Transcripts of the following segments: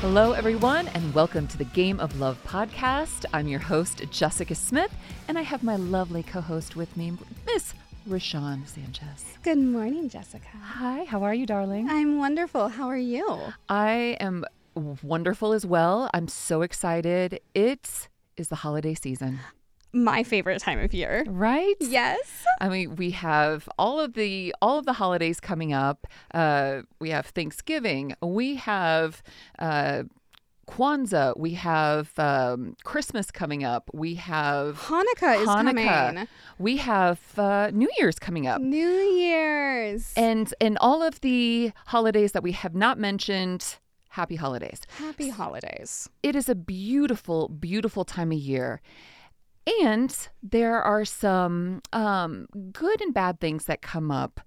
Hello, everyone, and welcome to the Game of Love podcast. I'm your host, Jessica Smith, and I have my lovely co host with me, Miss Rochonne Sanchez. Good morning, Jessica. Hi, how are you, darling? I'm wonderful. How are you? I am wonderful as well. I'm so excited. It is the holiday season. My favorite time of year. Right? Yes. I mean, we have all of the all of the holidays coming up. Uh, we have Thanksgiving. We have uh, Kwanzaa. We have um, Christmas coming up. We have Hanukkah is coming. We have uh, New Year's coming up. New Year's. And and all of the holidays that we have not mentioned. Happy holidays. Happy holidays. It is a beautiful, beautiful time of year. And there are some um, good and bad things that come up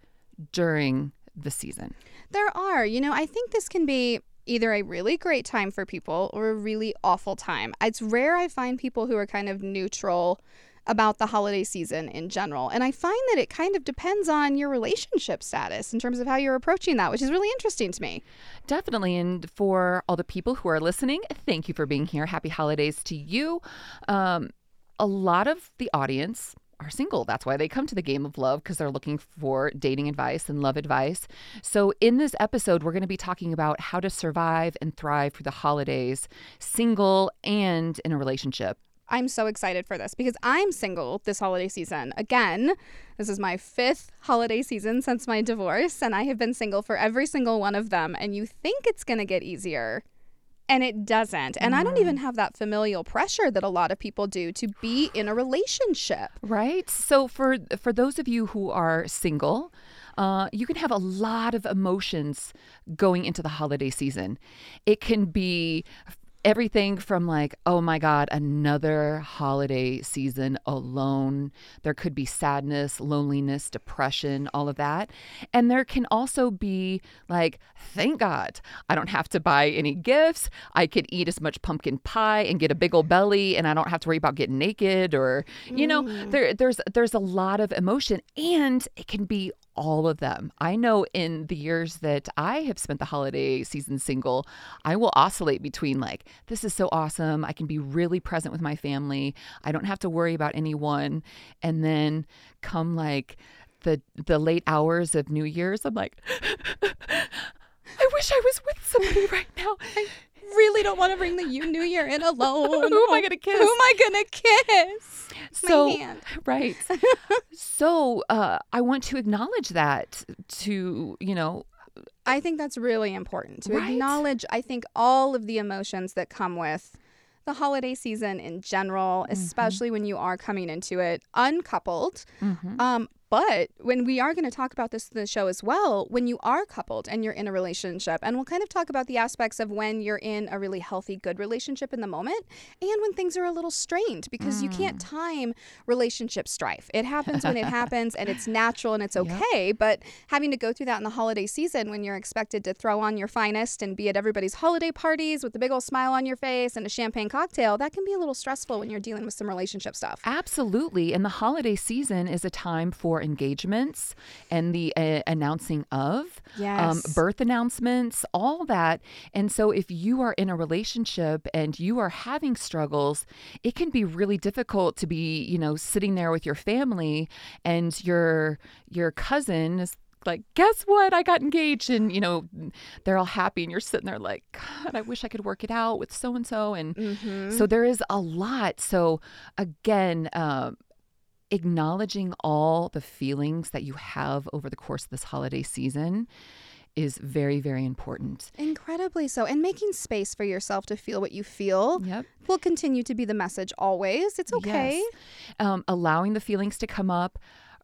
during the season. There are. You know, I think this can be either a really great time for people or a really awful time. It's rare I find people who are kind of neutral about the holiday season in general. And I find that it kind of depends on your relationship status in terms of how you're approaching that, which is really interesting to me. Definitely. And for all the people who are listening, thank you for being here. Happy holidays to you. Um, a lot of the audience are single. That's why they come to the game of love because they're looking for dating advice and love advice. So, in this episode, we're going to be talking about how to survive and thrive through the holidays, single and in a relationship. I'm so excited for this because I'm single this holiday season. Again, this is my fifth holiday season since my divorce, and I have been single for every single one of them. And you think it's going to get easier, and it doesn't. And I don't even have that familial pressure that a lot of people do to be in a relationship. Right. So for for those of you who are single, uh, you can have a lot of emotions going into the holiday season. It can be everything from like, oh my God, another holiday season alone. There could be sadness, loneliness, depression, all of that. And there can also be like, thank God, I don't have to buy any gifts. I could eat as much pumpkin pie and get a big old belly, and I don't have to worry about getting naked or, you know, mm. there, there's there's a lot of emotion, and it can be all of them. I know in the years that I have spent the holiday season single, I will oscillate between like, this is so awesome. I can be really present with my family. I don't have to worry about anyone. And then come like the the late hours of New Year's, I'm like, I wish I was with somebody right now. Really don't want to bring the you New Year in alone. Who am I gonna kiss? Who am I gonna kiss? so My hand. right so uh, i want to acknowledge that to you know I think that's really important to Right. acknowledge, I think, all of the emotions that come with the holiday season in general, Mm-hmm. especially when you are coming into it uncoupled. Um, but when we are going to talk about this in the show as well, when you are coupled and you're in a relationship, and we'll kind of talk about the aspects of when you're in a really healthy, good relationship in the moment and when things are a little strained because you can't Mm. time relationship strife. It happens when it happens and it's natural and it's okay. But having to go through that in the holiday season when you're expected to throw on your finest and be at everybody's holiday parties with a big old smile on your face and a champagne cocktail, that can be a little stressful when you're dealing with some relationship stuff. absolutely and the holiday season is a time for engagements and the uh, announcing of um, birth announcements all that. And so if you are in a relationship and you are having struggles it can be really difficult to be you know sitting there with your family and your your cousin is like guess what? I got engaged. And you know they're all happy and you're sitting there like god i wish i could work it out with so and so. And Mm-hmm. so there is a lot. So again um, acknowledging all the feelings that you have over the course of this holiday season is very very important Incredibly so. And making space for yourself to feel what you feel yep will continue to be the message always. It's okay. Yes. Um, allowing the feelings to come up,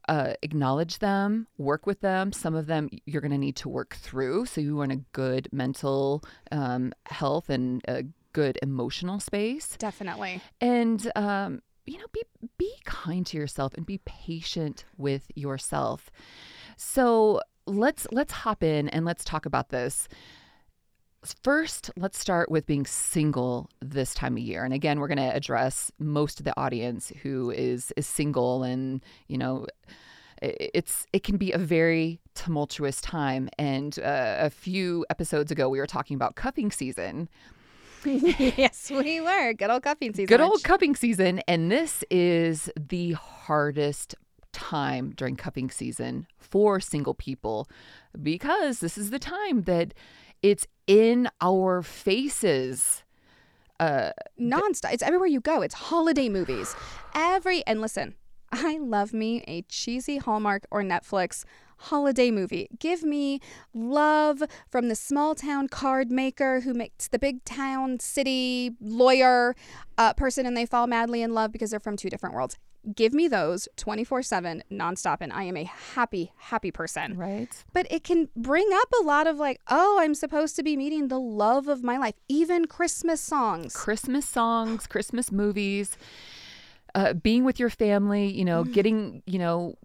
uh, acknowledge them, work with them. Some of them you're going to need to work through so you want a good mental um, health and a good emotional space. Definitely. And um, you know, be be kind to yourself and be patient with yourself. So let's let's hop in and let's talk about this. First, let's start with being single this time of year. And again, we're going to address most of the audience who is is single and, you know, it's it can be a very tumultuous time and uh, a few episodes ago we were talking about cuffing season yes, we were. Good old cuffing season. Good old cuffing season. And this is the hardest time during cuffing season for single people because this is the time that it's in our faces. Uh, nonstop. It's everywhere you go. It's holiday movies. Every and listen, I love me a cheesy Hallmark or Netflix holiday movie. Give me love from the small town card maker who makes the big town city lawyer uh, person and they fall madly in love because they're from two different worlds. Give me those 24 7 nonstop, and I am a happy, happy person. right? But it can bring up a lot of like, oh, I'm supposed to be meeting the love of my life. Even Christmas songs. Christmas songs, Christmas movies, uh, being with your family, you know, getting, you know,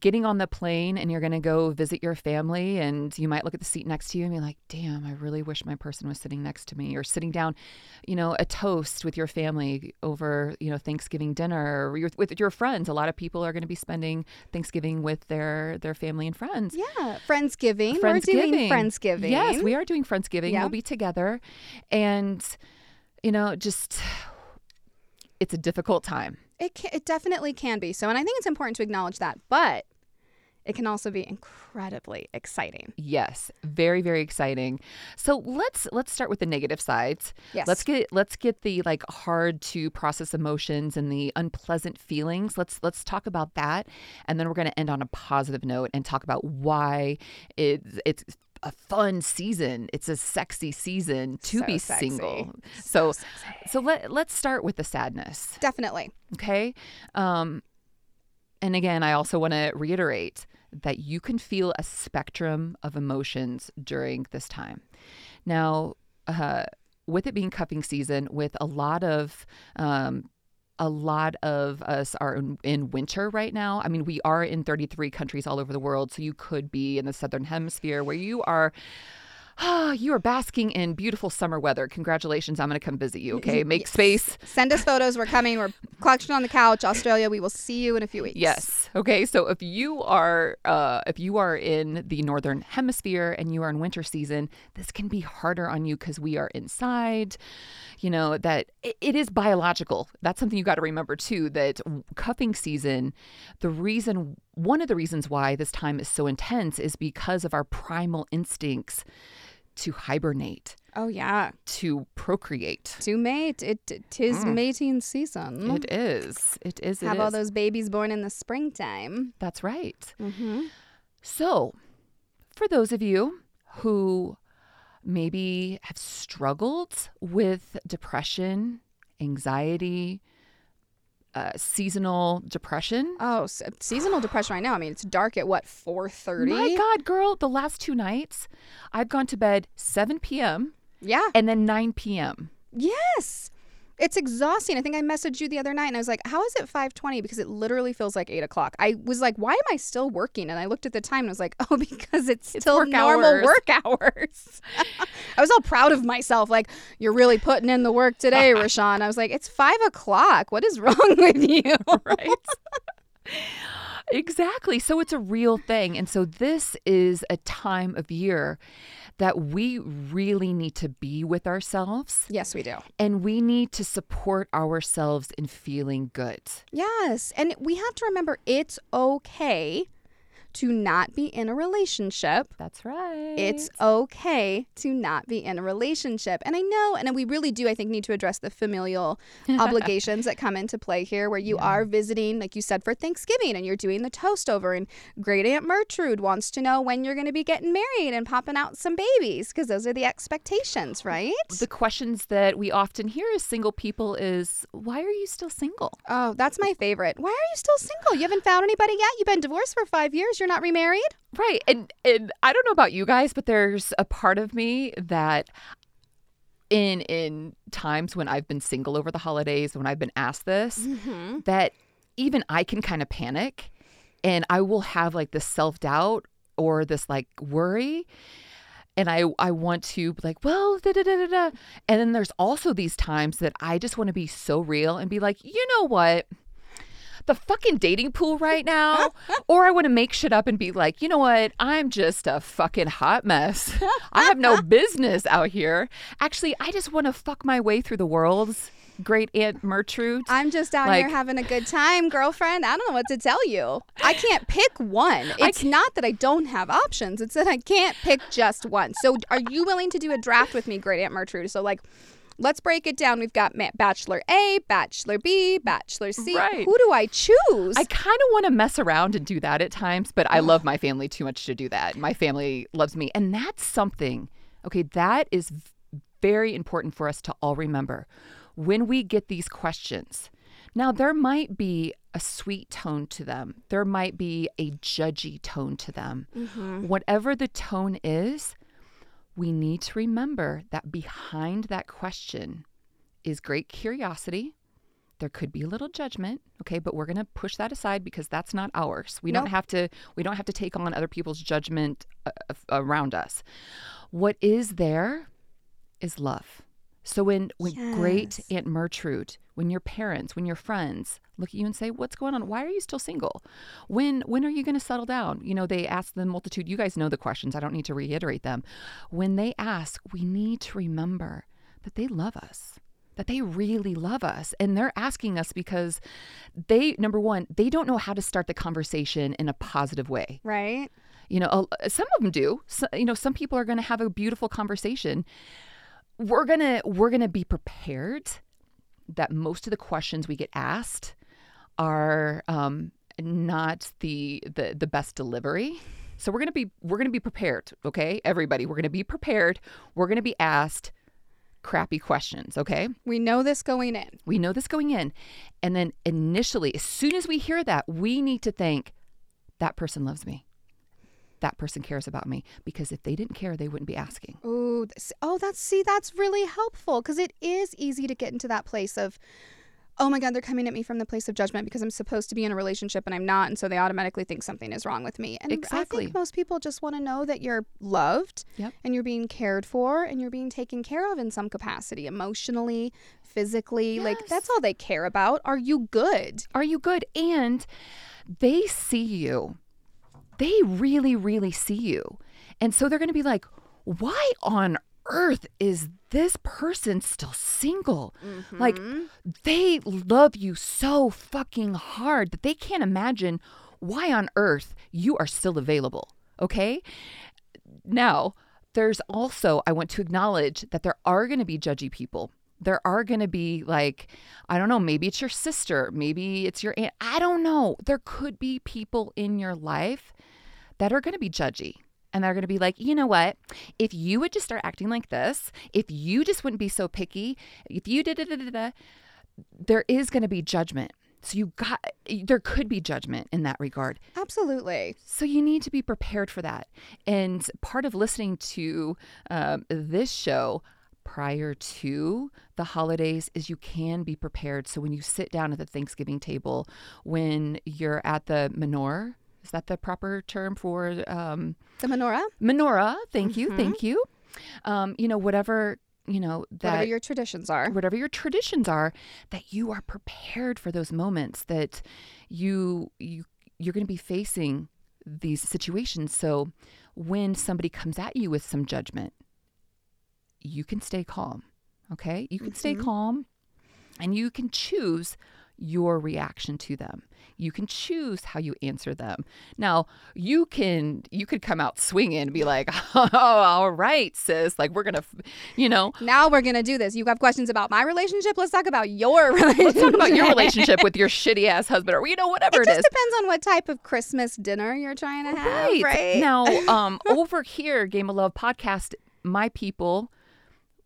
getting on the plane and you're going to go visit your family and you might look at the seat next to you and be like, damn, I really wish my person was sitting next to me or sitting down, you know, a toast with your family over, you know, Thanksgiving dinner or your, with your friends. A lot of people are going to be spending Thanksgiving with their, their family and friends. Yeah, Friendsgiving. We're doing Friendsgiving. Yes, we are doing Friendsgiving. Yeah. We'll be together. And, you know, just it's a difficult time. It can, it definitely can be. So, and I think it's important to acknowledge that, but it can also be incredibly exciting. Yes, very very exciting. So let's let's start with the negative sides. Yes. Let's get let's get the like hard to process emotions and the unpleasant feelings. Let's let's talk about that and then we're going to end on a positive note and talk about why it's it's a fun season. It's a sexy season to So be sexy. single. So so let let's start with the sadness. Definitely. Okay. Um, and again, I also want to reiterate that you can feel a spectrum of emotions during this time. Now, uh, with it being cuffing season, with a lot of um, a lot of us are in, in winter right now. I mean, we are in 33 countries all over the world, so you could be in the southern hemisphere where you are. Ah, you are basking in beautiful summer weather. Congratulations. I'm going to come visit you. Okay. Make Yes. space. Send us photos. We're coming. We're collection on the couch, Australia. We will see you in a few weeks. Yes. Okay. So if you are uh, if you are in the northern hemisphere and you are in winter season, this can be harder on you because we are inside. You know that it, it is biological. That's something you got to remember too. That cuffing season, the reason one of the reasons why this time is so intense is because of our primal instincts to hibernate, Oh yeah. to procreate. To mate. It tis mating season. It is. It is. It Have all those babies born in the springtime. That's right. Mm-hmm. So, for those of you who maybe have struggled with depression, anxiety, uh, seasonal depression. Oh, s seasonal depression right now. I mean, it's dark at what four thirty. My God, girl, the last two nights, I've gone to bed 7 p.m. Yeah. and then 9 p.m. Yes. It's exhausting. I think I messaged you the other night and I was like, how is it 520? Because it literally feels like 8 o'clock. I was like, why am I still working? And I looked at the time and I was like, oh, because it's, It's still work normal hours. work hours. I was all proud of myself. Like, you're really putting in the work today, Rochonne. I was like, it's 5 o'clock. What is wrong with you? right? Exactly. So it's a real thing. And so this is a time of year that we really need to be with ourselves yes, we do. and we need to support ourselves in feeling good. Yes. And we have to remember it's okay to not be in a relationship. That's right. It's okay to not be in a relationship. And I know, and we really do, I think, need to address the familial obligations that come into play here, where you are visiting, like you said, for Thanksgiving and you're doing the toast over. And great Aunt Mertrude wants to know when you're going to be getting married and popping out some babies, because those are the expectations, right? the questions that we often hear as single people is why are you still single? Oh, that's my favorite. Why are you still single? You haven't found anybody yet? You've been divorced for five years. You're not remarried? Right. And and I don't know about you guys, but there's a part of me that in in times when I've been single over the holidays, when I've been asked this, Mm-hmm. that even I can kind of panic and I will have like this self-doubt or this like worry and I I want to be like, well, da da da da da. And then there's also these times that I just want to be so real and be like, you know what? The fucking dating pool right now, or I want to make shit up and be like, you know what? I'm just a fucking hot mess. I have no business out here. Actually, I just want to fuck my way through the world's great Aunt Mertrude. I'm just out Like- here having a good time, girlfriend. I don't know what to tell you. I can't pick one. It's not that I don't have options. It's that I can't pick just one. So, are you willing to do a draft with me, Great Aunt Mertrude? So, like, let's break it down. We've got Bachelor A, Bachelor B, Bachelor C. Right. Who do I choose? I kind of want to mess around and do that at times, but I love my family too much to do that. My family loves me. And that's something, okay, that is very important for us to all remember. When we get these questions, now there might be a sweet tone to them, there might be a judgy tone to them. Mm-hmm. Whatever the tone is, we need to remember that behind that question is great curiosity. There could be a little judgment okay but we're going to push that aside because that's not ours. We don't have to we don't have to take on other people's judgment uh, around us. What is there is love so when when great aunt mertrude when your parents when your friends look at you and say what's going on? Why are you still single? When when are you going to settle down? You know they ask the multitude you guys know the questions i don't need to reiterate them. When they ask we need to remember that they love us that they really love us and they're asking us because they number one they don't know how to start the conversation in a positive way. Right? you know some of them do. So, you know some people are going to have a beautiful conversation we're going to we're to be prepared that most of the questions we get asked are um, not the, the the best delivery so we're to be we're going to be prepared okay everybody we're going to be prepared we're going to be asked crappy questions okay We know this going in. we know this going in. And then initially, as soon as we hear that, we need to think that person loves me. That person cares about me. Because if they didn't care, they wouldn't be asking. This, oh, that's see, that's really helpful because it is easy to get into that place of, oh my God, they're coming at me from the place of judgment because I'm supposed to be in a relationship and I'm not, and so they automatically think something is wrong with me. And I Exactly. think most people just want to know that you're loved Yep. and you're being cared for and you're being taken care of in some capacity, emotionally, physically. Like that's all they care about. Are you good? Are you good? And they see you. They really, really see you. And so they're going to be like, why on earth is this person still single? Like, mm-hmm. they love you so fucking hard that they can't imagine why on earth you are still available. Okay. Now, there's also, I want to acknowledge that there are going to be judgy people. There are going to be like, I don't know, maybe it's your sister, maybe it's your aunt. I don't know. There could be people in your life that are going to be judgy. And they're going to be like, you know what? If you would just start acting like this, if you just wouldn't be so picky, if you did, it there is going to be judgment. So you got, there could be judgment in that regard. Absolutely. So you need to be prepared for that. And part of listening to um, this show prior to the holidays is you can be prepared. So when you sit down at the Thanksgiving table, when you're at the menorah, is that the proper term for um, The menorah, menorah? Thank you, thank you. Um, you know, whatever you know that whatever your traditions are. whatever your traditions are that you are prepared for those moments that you you you're going to be facing these situations so when somebody comes at you with some judgment you can stay calm okay you can stay calm and you can choose your reaction to them you can choose how you answer them now you can you could come out swinging and be like oh all right sis like we're gonna you know Now we're gonna do this. You have questions about my relationship. Let's talk about your relationship. Let's talk about your relationship with your shitty ass husband, or you know, whatever It it just depends on what type of Christmas dinner you're trying to have, right? now, um, over here, Game of Love podcast, my people,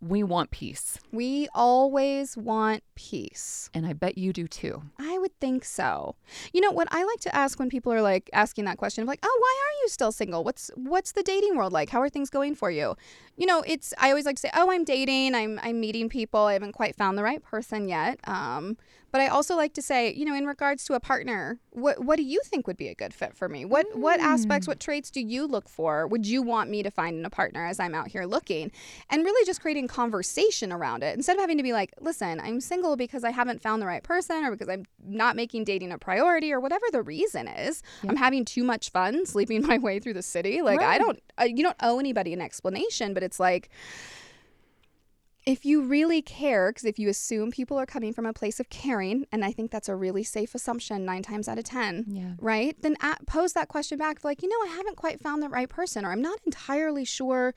we want peace, We always want peace. and I bet you do too. I would think so. You know what I like to ask when people are like asking that question of like, "Oh, why are you still single? What's what's the dating world like? How are things going for you?" You know, it's I always like to say, "Oh, I'm dating. I'm I'm meeting people. I haven't quite found the right person yet." Um, but I also like to say, you know, in regards to a partner, what what do you think would be a good fit for me? What what aspects, what traits do you look for? Would you want me to find in a partner as I'm out here looking? And really just creating conversation around it instead of having to be like, "Listen, I'm single because I haven't found the right person or because I'm not making dating a priority or whatever the reason is. I'm having too much fun sleeping my way through the city. Like I don't uh, you don't owe anybody an explanation, but it's like if you really care, because if you assume people are coming from a place of caring, and I think that's a really safe assumption nine times out of 10, Yeah. right? Then a pose that question back, like, you know, I haven't quite found the right person, or I'm not entirely sure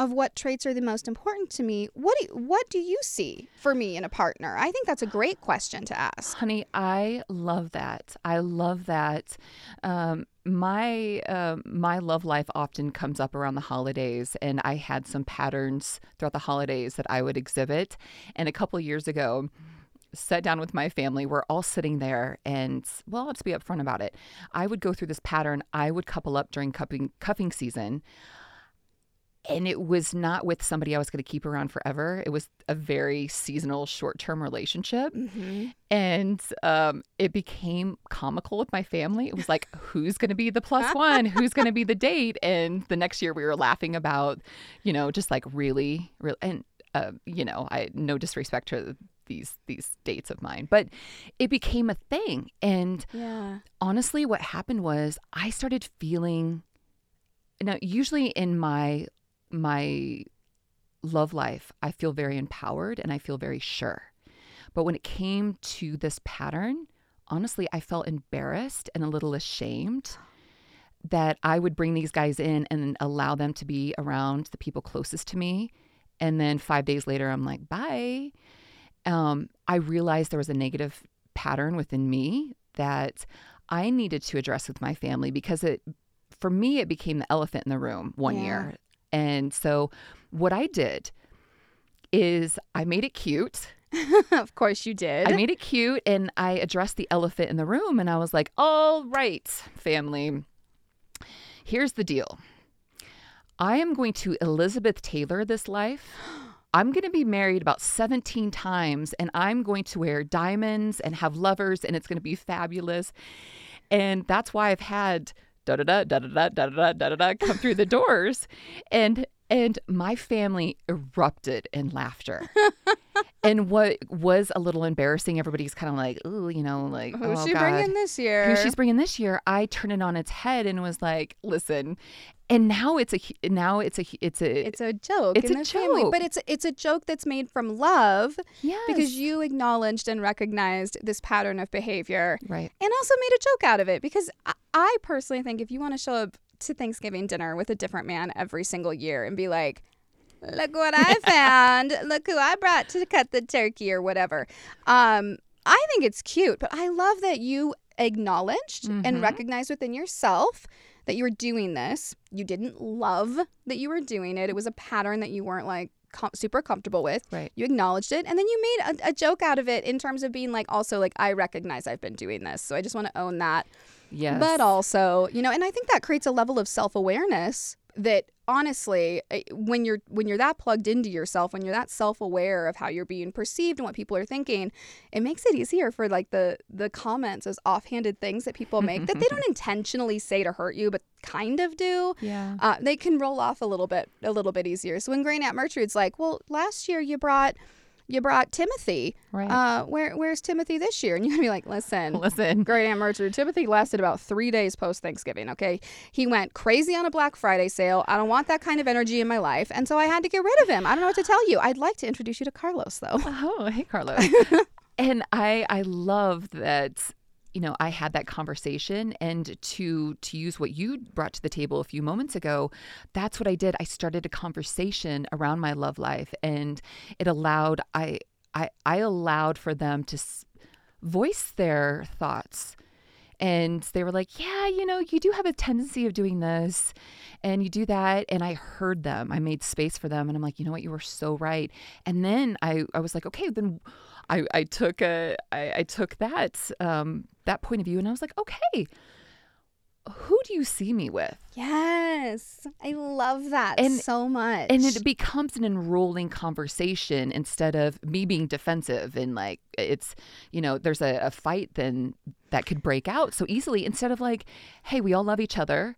of what traits are the most important to me. What do what do you see for me in a partner? I think that's a great question to ask. Honey, I love that. I love that. Um, my um my love life often comes up around the holidays, and I had some patterns throughout the holidays that I would exhibit. And a couple years ago, sat down with my family. We're all sitting there, and well, let's be upfront about it. I would go through this pattern. I would couple up during cuffing cuffing season. And it was not with somebody I was going to keep around forever. It was a very seasonal, short term relationship and um, it became comical with my family. It was like, who's going to be the plus one? Who's going to be the date? And the next year, we were laughing about, you know, just like really, really, and uh, you know, I no disrespect to these these dates of mine, but it became a thing. And Yeah. honestly, what happened was I started feeling. Now, usually in my my love life, I feel very empowered and I feel very sure. But when it came to this pattern, honestly, I felt embarrassed and a little ashamed that I would bring these guys in and allow them to be around the people closest to me. And then five days later, I'm like, bye. Um, I realized there was a negative pattern within me that I needed to address with my family because it, for me, it became the elephant in the room one Yeah. year. And so what I did is I made it cute. of course you did. I made it cute and I addressed the elephant in the room and I was like, all right, family, here's the deal. I am going to Elizabeth Taylor this life. I'm going to be married about 17 times and I'm going to wear diamonds and have lovers and it's going to be fabulous. And that's why I've had da da da da da da da da da da come through the doors. And and my family erupted in laughter. and what was a little embarrassing, everybody's kind of like, ooh, you know, like, Who's oh, she God bringing this year? who she's bringing this year, I turned it on its head and was like, listen. And now it's a now it's a it's a it's a joke It's in a the family, joke. but it's it's a joke that's made from love yes. because you acknowledged and recognized this pattern of behavior right and also made a joke out of it because I, I personally think if you want to show up to Thanksgiving dinner with a different man every single year and be like, look what I found, look who I brought to cut the turkey or whatever. Um, I think it's cute, but I love that you acknowledged and Mhm. recognized within yourself that you were doing this. You didn't love that you were doing it. It was a pattern that you weren't like com- super comfortable with. right You acknowledged it, and then you made a, a joke out of it in terms of being like, also like, I recognize I've been doing this, so I just want to own that. yes But also, you know, and I think that creates a level of self awareness that honestly, eh, when you're when you're that plugged into yourself, when you're that self aware of how you're being perceived and what people are thinking, it makes it easier for like the the comments, those offhanded things that people make that they don't intentionally say to hurt you, but kind of do yeah uh, they can roll off a little bit a little bit easier. So when Great Aunt Gertrude's like, "Well, last year you brought you brought Timothy. right Uh, where where's Timothy this year?" And you're gonna be like, "Listen." listen Great Aunt Gertrude. Timothy lasted about three days post Thanksgiving. Okay, he went crazy on a Black Friday sale. I don't want that kind of energy in my life, and so I had to get rid of him. I don't know what to tell you. I'd like to introduce you to Carlos, though. oh hey Carlos and I I love that you know I had that conversation and to to use what you brought to the table a few moments ago that's what I did. I started a conversation around my love life and it allowed I I I allowed for them to voice their thoughts. And they were like yeah you know you do have a tendency of doing this and you do that. And i heard them. I made space for them and i'm like you know what? You were so right. And then i, I was like okay then i, I took a I, I took that um, that point of view and i was like okay who do you see me with? Yes, I love that And- so much. and it becomes an enrolling conversation instead of me being defensive and like it's you know there's a, a fight then that could break out so easily instead of like hey we all love each other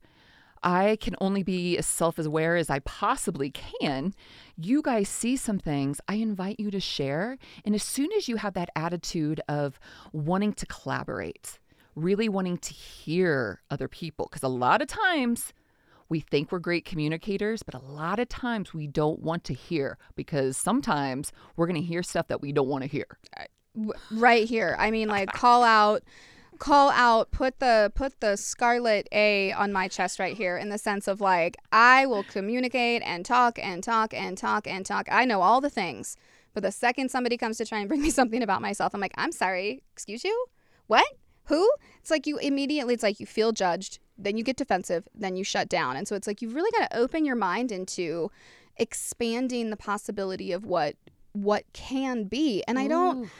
I can only be as self aware as I possibly can. You guys see some things, I invite you to share. And as soon as you have that attitude of wanting to collaborate, really wanting to hear other people, because a lot of times we think we're great communicators, but a lot of times we don't want to hear because sometimes we're going to hear stuff that we don't want to hear. Uh, right here. I mean, like call out, call out. Put the put the scarlet A on my chest right here in the sense of like I will communicate and talk and talk and talk and talk. I know all the things, but the second somebody comes to try and bring me something about myself, I'm like, I'm sorry. Excuse you. What? Who? It's like you immediately. It's like you feel judged then you get defensive, then you shut down. And so it's like you've really got to open your mind into expanding the possibility of what what can be. And I don't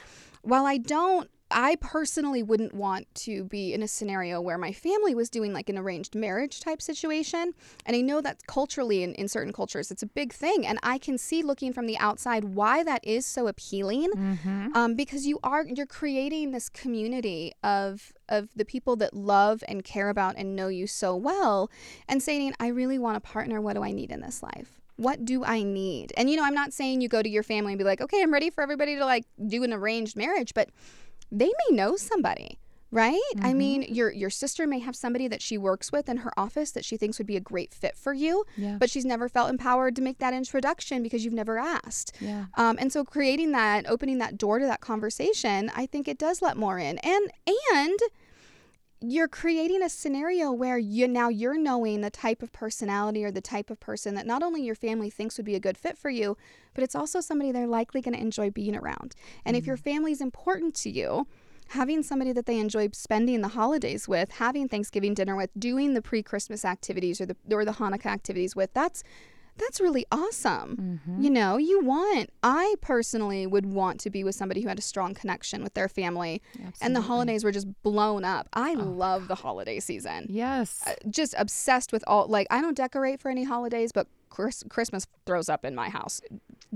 while I don't I personally wouldn't want to be in a scenario where my family was doing like an arranged marriage type situation. And I know that culturally, in, in certain cultures, it's a big thing. And I can see looking from the outside why that is so appealing mm-hmm. um, because you are, you're creating this community of, of the people that love and care about and know you so well and saying, I really want a partner. What do I need in this life? What do I need? And you know, I'm not saying you go to your family and be like, okay, I'm ready for everybody to like do an arranged marriage, but they may know somebody right mm-hmm. i mean your your sister may have somebody that she works with in her office that she thinks would be a great fit for you yeah. but she's never felt empowered to make that introduction because you've never asked yeah. um, and so creating that opening that door to that conversation i think it does let more in and and you're creating a scenario where you now you're knowing the type of personality or the type of person that not only your family thinks would be a good fit for you, but it's also somebody they're likely going to enjoy being around. And mm-hmm. if your mm. family is important to you, having somebody that they enjoy spending the holidays with, having Thanksgiving dinner with, doing the pre-Christmas activities or the or the Hanukkah activities with, that's that's really awesome. Mm-hmm. You know, you want, I personally would want to be with somebody who had a strong connection with their family. Absolutely. And the holidays were just blown up. I oh, love the holiday season. Yes. Uh, just obsessed with all, like, I don't decorate for any holidays, but Chris, Christmas throws up in my house.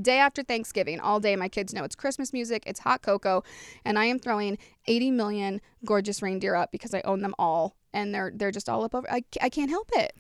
Day after Thanksgiving, all day, my kids know it's Christmas music, it's hot cocoa, and I am throwing 80 million gorgeous reindeer up because I own them all. And they're they're just all up over. I, I can't help it.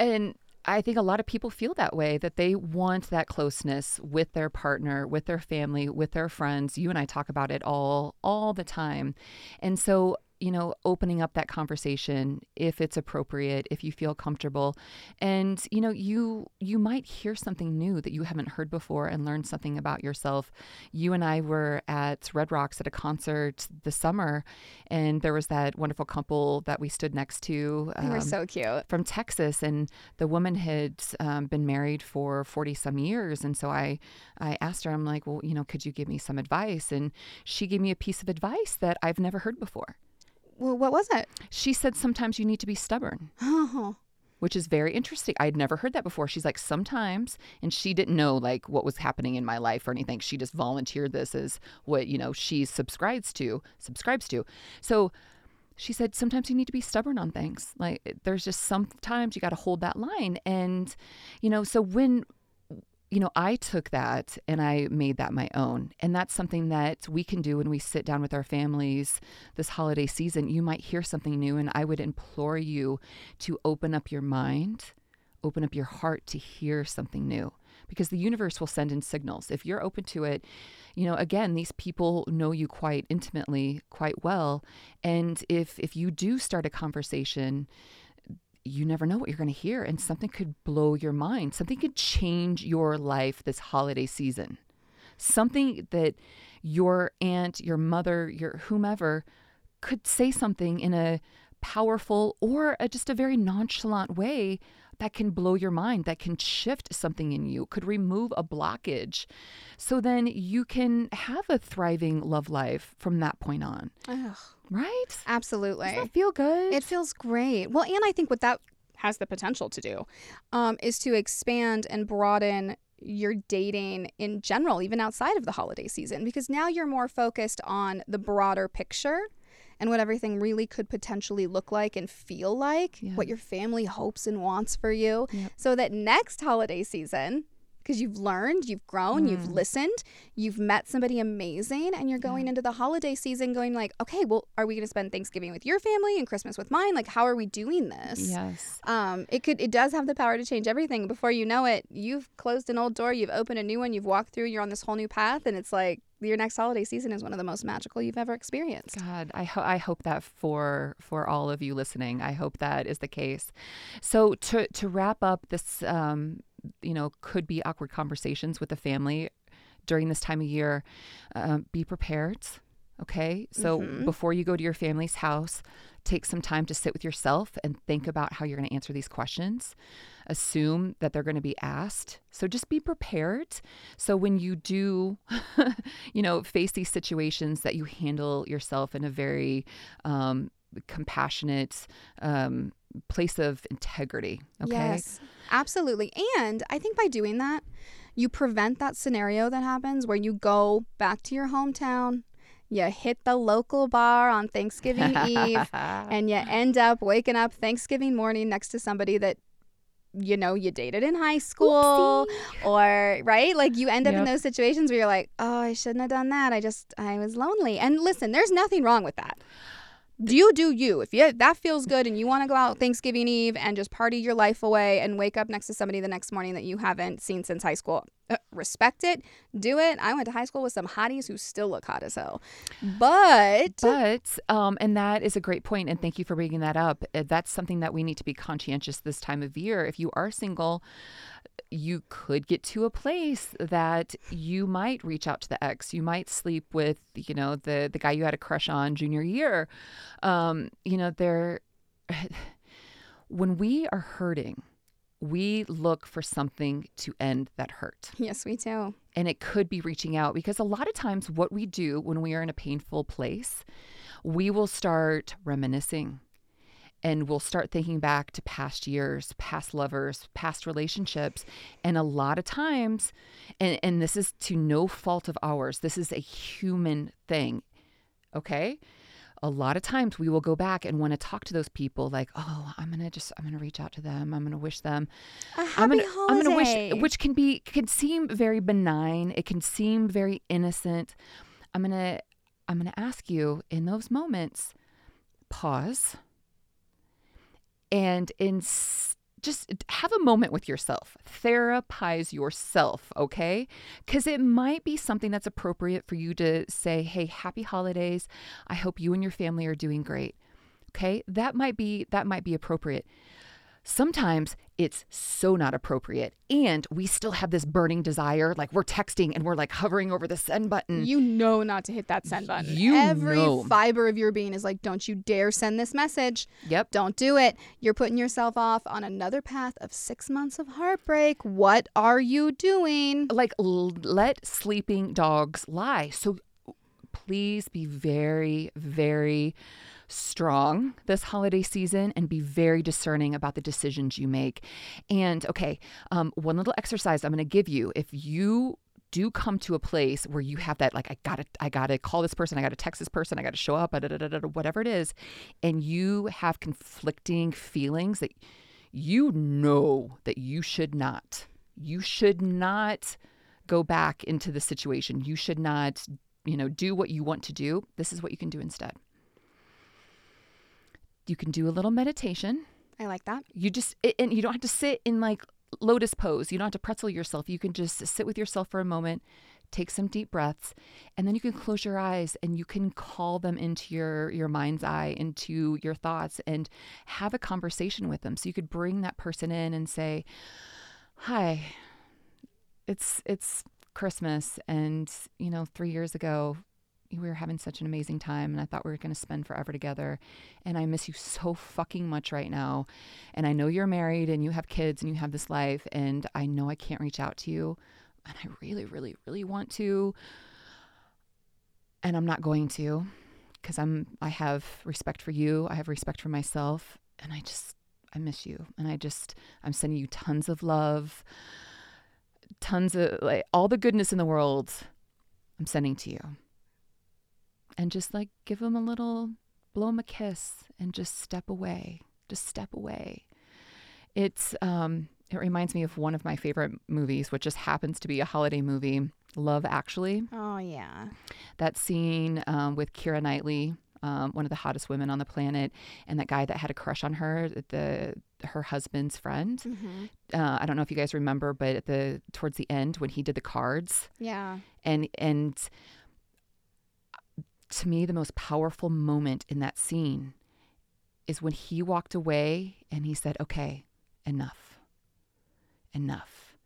And I think a lot of people feel that way that they want that closeness with their partner, with their family, with their friends. You and I talk about it all all the time. And so you know, opening up that conversation if it's appropriate, if you feel comfortable. And, you know, you you might hear something new that you haven't heard before and learn something about yourself. You and I were at Red Rocks at a concert this summer, and there was that wonderful couple that we stood next to. Um, they were um, so cute. From Texas, and the woman had um, been married for 40 some years. And so I, I asked her, I'm like, well, you know, could you give me some advice? And she gave me a piece of advice that I've never heard before. Well, what was it? She said sometimes you need to be stubborn. Oh. Which is very interesting. I had never heard that before. She's like, sometimes, and she didn't know like what was happening in my life or anything. She just volunteered this as what, you know, she subscribes to, subscribes to. So she said, sometimes you need to be stubborn on things. Like there's just sometimes you got to hold that line. And, you know, so when you know, I took that and I made that my own. And that's something that we can do when we sit down with our families this holiday season. You might hear something new, and I would implore you to open up your mind, open up your heart to hear something new because the universe will send in signals. If you're open to it, you know, again, these people know you quite intimately, quite well. And if if you do start a conversation, you never know what you're going to hear, and something could blow your mind. Something could change your life this holiday season. Something that your aunt, your mother, your whomever could say something in a powerful or a, just a very nonchalant way that can blow your mind, that can shift something in you, could remove a blockage. So then you can have a thriving love life from that point on. Ugh. Right? Absolutely. Does that feel good? It feels great. Well, and I think what that has the potential to do um, is to expand and broaden your dating in general, even outside of the holiday season, because now you're more focused on the broader picture and what everything really could potentially look like and feel like, yeah. what your family hopes and wants for you, yep. so that next holiday season, because you've learned, you've grown, you've Mm. listened, you've met somebody amazing, and you're going into the holiday season going like, okay, well, are we going to spend Thanksgiving with your family and Christmas with mine? Like, how are we doing this? Yes. Um, it could, it does have the power to change everything. Before you know it, you've closed an old door, you've opened a new one, you've walked through, you're on this whole new path, and it's like your next holiday season is one of the most magical you've ever experienced. God, I, ho- I hope that for for all of you listening, I hope that is the case. So to to wrap up this, um, you know, could be awkward conversations with the family during this time of year. Um, be prepared. Okay, so Mhm. before you go to your family's house, take some time to sit with yourself and think about how you're going to answer these questions. Assume that they're going to be asked. So just be prepared. So when you do, you know, face these situations, that you handle yourself in a very um, compassionate um, place of integrity. Okay. Yes, absolutely. And I think by doing that, you prevent that scenario that happens where you go back to your hometown, you hit the local bar on Thanksgiving Eve, and you end up waking up Thanksgiving morning next to somebody that you know you dated in high school or right? Like you end up in those situations where you're like oh i shouldn't have done that. I just i was lonely. And listen there's nothing wrong with that you do you if you that feels good and you want to go out thanksgiving eve and just party your life away and wake up next to somebody the next morning that you haven't seen since high school uh, respect it do it i went to high school with some hotties who still look hot as hell but But, um, and that is a great point, and thank you for bringing that up. Uh, That's something that we need to be conscientious this time of year. If you are single, you could get to a place that you might reach out to the ex. You might sleep with, you know, the the guy you had a crush on junior year. Um, you know, there. When we are hurting, we look for something to end that hurt. yes we do And it could be reaching out because a lot of times, what we do when we are in a painful place, we will start reminiscing and we'll start thinking back to past years, past lovers, past relationships. And a lot of times, and, and this is to no fault of ours, this is a human thing. Okay. A lot of times we will go back and want to talk to those people like, oh, I'm going to just, I'm going to reach out to them. I'm going to wish them a happy I'm gonna, holiday I'm gonna wish, which can be can seem very benign. It can seem very innocent. I'm gonna, I'm gonna ask you in those moments, pause, and in just have a moment with yourself. Therapize yourself, okay? Because it might be something that's appropriate for you to say, "Hey, happy holidays. I hope you and your family are doing great." Okay, that might be that might be appropriate. Sometimes it's so not appropriate, and we still have this burning desire, like we're texting and we're like hovering over the send button. You know not to hit that send button. You Every know. fiber of your being is like, don't you dare send this message. Yep. Don't do it. You're putting yourself off on another path of six months of heartbreak. What are you doing? Like l- let sleeping dogs lie. So please be very, very strong this holiday season and be very discerning about the decisions you make. And okay, um, one little exercise I'm going to give you if you do come to a place where you have that like I gotta I gotta call this person I gotta text this person I gotta show up whatever it is and you have conflicting feelings that you know that you should not you should not go back into the situation. You should not you know do what you want to do. This is what you can do instead you can do a little meditation. I like that. you just it- and you don't have to sit in like lotus pose. You don't have to pretzel yourself. You can just sit with yourself for a moment take some deep breaths and then you can close your eyes and you can call them into your your mind's eye into your thoughts and have a conversation with them. So you could bring that person in and say hi it's it's christmas and you know 3 years ago we were having such an amazing time and I thought we were going to spend forever together and I miss you so fucking much right now. And I know you're married and you have kids and you have this life and I know I can't reach out to you and I really really really want to and I'm not going to cuz I'm I have respect for you I have respect for myself and I just I miss you and I just I'm sending you tons of love tons of like all the goodness in the world I'm sending to you and just like give them a little blow them a kiss and just step away just step away it's um it reminds me of one of my favorite movies, which just happens to be a holiday movie, Love Actually. Oh yeah. That scene um, with Keira Knightley, um, one of the hottest women on the planet, and that guy that had a crush on her, the her husband's friend. Mm-hmm. Uh, I don't know if you guys remember, but at the towards the end when he did the cards, Yeah. and and to me the most powerful moment in that scene is when he walked away and he said okay enough enough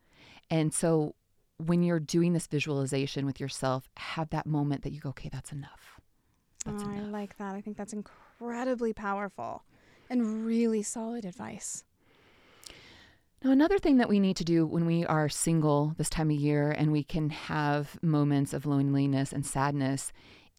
and so when you're doing this visualization with yourself have that moment that you go okay that's enough that's oh, I like that. I think that's incredibly powerful and really solid advice. Now, another thing that we need to do when we are single this time of year and we can have moments of loneliness and sadness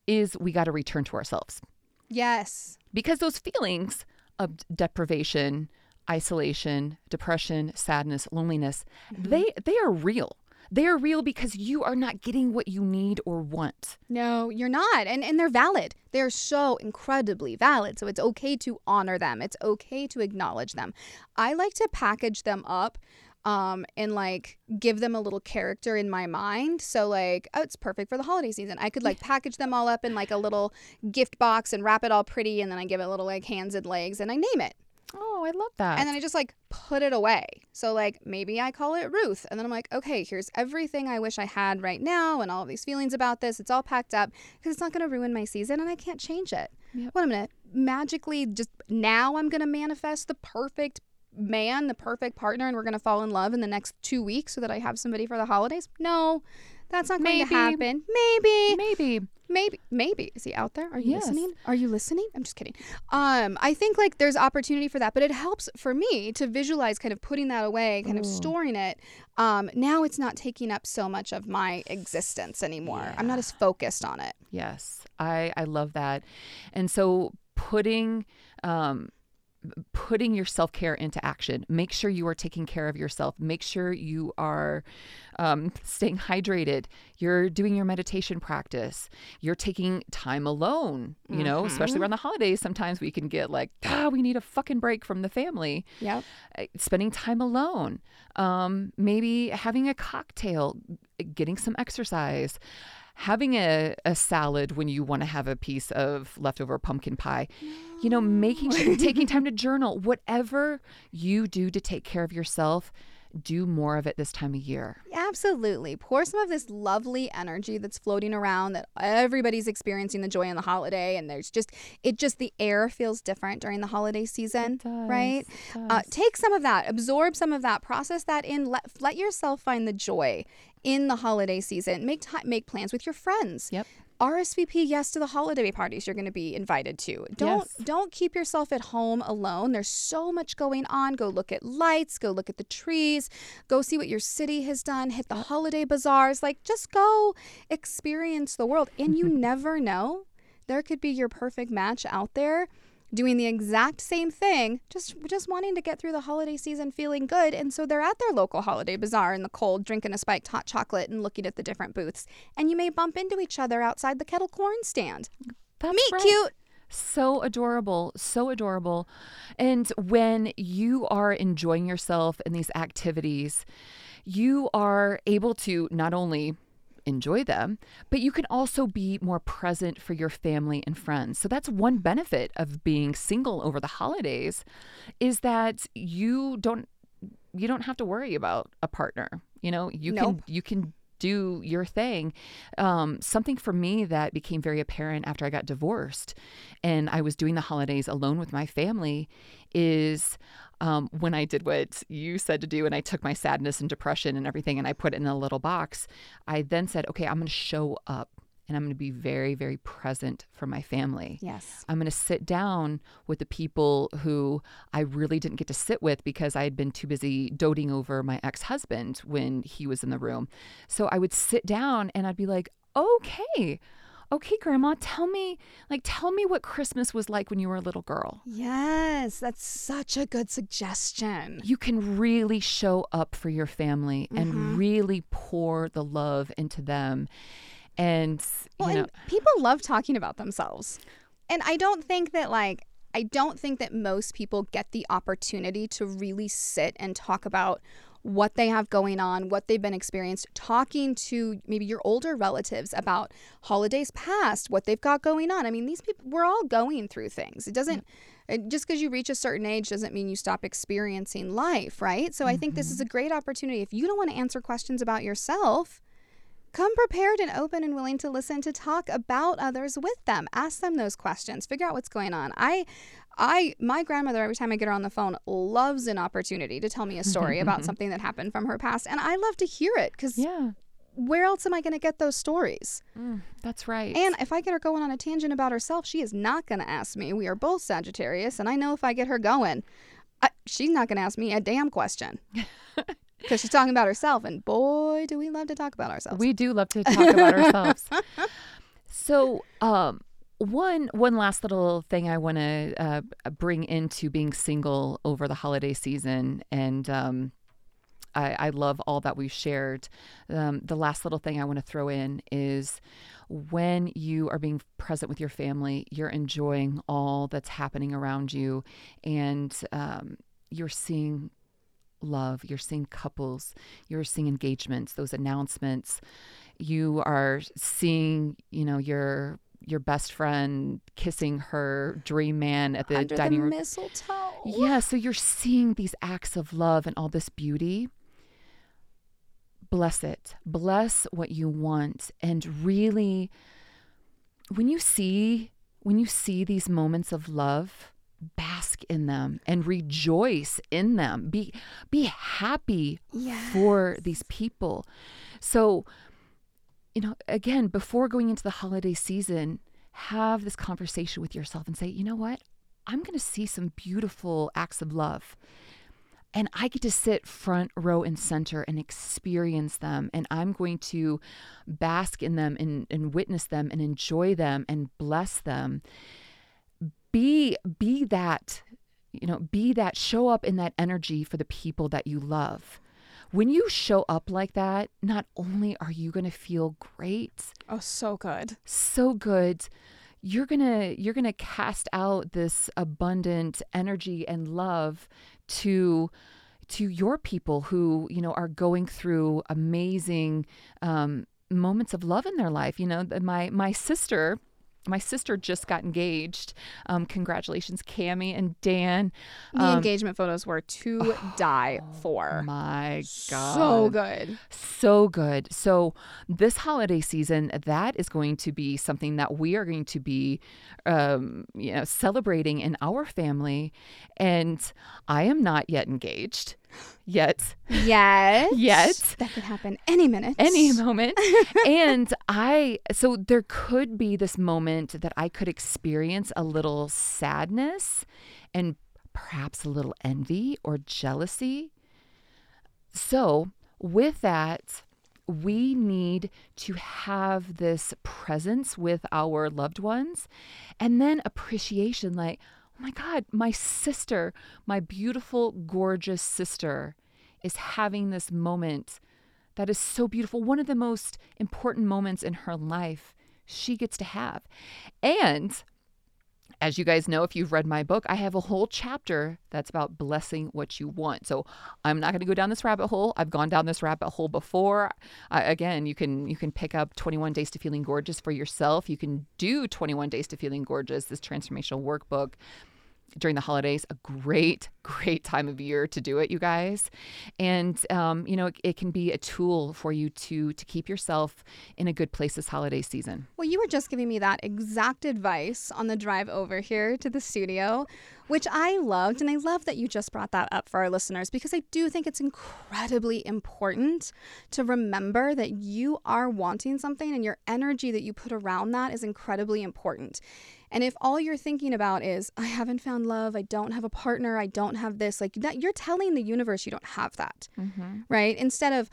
is we got to return to ourselves. Yes. because those feelings of deprivation isolation depression sadness loneliness mm-hmm. they they are real they are real because you are not getting what you need or want No, you're not. And and they're valid. They're so incredibly valid. So it's okay to honor them. It's okay to acknowledge them. I like to package them up um and like give them a little character in my mind. So like, oh, it's perfect for the holiday season. I could like package them all up in like a little gift box and wrap it all pretty and then I give it little like hands and legs and I name it. oh i love that And then I just like put it away. So like maybe I call it Ruth. And then I'm like, okay, here's everything I wish I had right now and all of these feelings about this. It's all packed up because it's not going to ruin my season and I can't change it. Yep. What I'm going to magically just now I'm going to manifest the perfect man, the perfect partner, and we're going to fall in love in the next two weeks so that I have somebody for the holidays. No, that's not going to happen. Maybe. maybe Maybe, maybe is he out there? Are you Yes. listening? Are you listening? I'm just kidding. Um, I think like there's opportunity for that, but it helps for me to visualize kind of putting that away, kind of storing it. Um, now it's not taking up so much of my existence anymore. I'm not as focused on it. Yes, I I love that, and so putting um, putting your self care into action. Make sure you are taking care of yourself. Make sure you are um, staying hydrated. You're doing your meditation practice. You're taking time alone. You know, especially around the holidays. Sometimes we can get like, ah, we need a fucking break from the family Yeah. uh, spending time alone, um, maybe having a cocktail, getting some exercise, having a, a salad when you want to have a piece of leftover pumpkin pie, you know, making taking time to journal, whatever you do to take care of yourself, do more of it this time of year. Absolutely. Pour some of this lovely energy that's floating around that everybody's experiencing the joy in the holiday and there's just it just the air feels different during the holiday season, right? Uh, take some of that, absorb some of that, process that in. Let, let yourself find the joy in the holiday season. Make time, make plans with your friends. Yep. RSVP yes to the holiday parties you're going to be invited to. Don't Yes. don't keep yourself at home alone. There's so much going on. Go look at lights, go look at the trees, go see what your city has done, hit the holiday bazaars, like just go experience the world. And you never know. There could be your perfect match out there doing the exact same thing, just just wanting to get through the holiday season feeling good. And so they're at their local holiday bazaar in the cold, drinking a spiked hot chocolate and looking at the different booths. And you may bump into each other outside the kettle corn stand. That's Meet right. cute. So adorable, so adorable. And when you are enjoying yourself in these activities, you are able to not only enjoy them, but you can also be more present for your family and friends. So that's one benefit of being single over the holidays is that you don't you don't have to worry about a partner. You know, you Nope. can you can do your thing. Um, something for me that became very apparent after I got divorced and I was doing the holidays alone with my family is um, when I did what you said to do and I took my sadness and depression and everything and I put it in a little box, I then said, okay, I'm going to show up and I'm going to be very, very present for my family. Yes. I'm going to sit down with the people who I really didn't get to sit with because I had been too busy doting over my ex husband when he was in the room. So I would sit down and I'd be like, okay, okay, grandma, tell me, like, tell me what Christmas was like when you were a little girl. Yes, that's such a good suggestion. You can really show up for your family Mm-hmm. and really pour the love into them. And, Well, you know, and people love talking about themselves. And I don't think that like I don't think that most people get the opportunity to really sit and talk about what they have going on, what they've been experienced, talking to maybe your older relatives about holidays past, what they've got going on. I mean, these people, we're all going through things. It doesn't, it, just because you reach a certain age doesn't mean you stop experiencing life, right? So I think this is mm-hmm. a great opportunity. If you don't want to answer questions about yourself, come prepared and open and willing to listen to talk about others with them ask them those questions figure out what's going on i i my grandmother every time i get her on the phone loves an opportunity to tell me a story about something that happened from her past and i love to hear it because Yeah. where else am i going to get those stories Mm, that's right. and if i get her going on a tangent about herself she is not going to ask me we are both sagittarius and i know if i get her going I, she's not going to ask me a damn question because she's talking about herself and boy do we love to talk about ourselves We do love to talk about ourselves. So, um, one one last little thing I want to uh, bring into being single over the holiday season, and um, I, I love all that we've shared. Um, the last little thing I want to throw in is when you are being present with your family, you're enjoying all that's happening around you, and um, you're seeing love, you're seeing couples, you're seeing engagements, those announcements. You are seeing, you know, your your best friend kissing her dream man at the under dining the room. mistletoe. Yeah, so you're seeing these acts of love and all this beauty. Bless it. Bless what you want and really when you see when you see these moments of love, bask in them and rejoice in them. Be be happy for these people. So, you know, again, before going into the holiday season, have this conversation with yourself and say, you know what? I'm going to see some beautiful acts of love. And I get to sit front row and center and experience them. And I'm going to bask in them and, and witness them and enjoy them and bless them. Be be that, you know, be that, show up in that energy for the people that you love. When you show up like that, not only are you going to feel great, Oh, so good. so good you're gonna you're gonna cast out this abundant energy and love to to your people who you know are going through amazing um, moments of love in their life you know my my sister my sister just got engaged um, congratulations cami and dan The Um, engagement photos were to die for. my god So good. so good. So this holiday season, that is going to be something that we are going to be, um, you know, celebrating in our family. And I am not yet engaged, yet, Yes. Yet. That could happen any minute. any moment. and I, so there could be this moment that I could experience a little sadness and perhaps a little envy or jealousy. So, with that, we need to have this presence with our loved ones and then appreciation like, oh my God, my sister, my beautiful, gorgeous sister is having this moment that is so beautiful. One of the most important moments in her life she gets to have. And as you guys know, if you've read my book, I have a whole chapter that's about blessing what you want. So I'm not going to go down this rabbit hole. I've gone down this rabbit hole before. Uh, again, you can you can pick up 21 Days to Feeling Gorgeous for yourself. You can do 21 Days to Feeling Gorgeous, this transformational workbook during the holidays. A great, great time of year to do it, you guys. And um, you know, it, it can be a tool for you to to keep yourself in a good place this holiday season. Well, you were just giving me that exact advice on the drive over here to the studio, which I loved. And I love that you just brought that up for our listeners because I do think it's incredibly important to remember that you are wanting something and your energy that you put around that is incredibly important. And if all you're thinking about is, I haven't found love, I don't have a partner, I don't have this, like that, you're telling the universe you don't have that, mm-hmm. right? Instead of,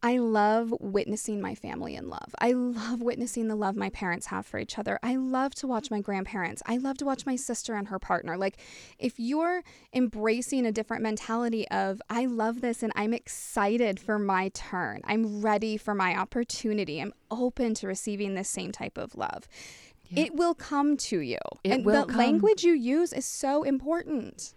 I love witnessing my family in love. I love witnessing the love my parents have for each other. I love to watch my grandparents. I love to watch my sister and her partner. Like, if you're embracing a different mentality of, I love this and I'm excited for my turn, I'm ready for my opportunity, I'm open to receiving this same type of love. It will come to you. It and will the come. language you use is so important.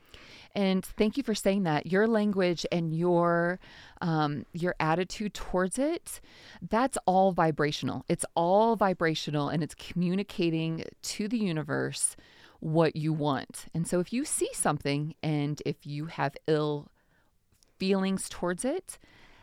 And thank you for saying that. Your language and your um, your attitude towards it, that's all vibrational. It's all vibrational, and it's communicating to the universe what you want. And so, if you see something and if you have ill feelings towards it,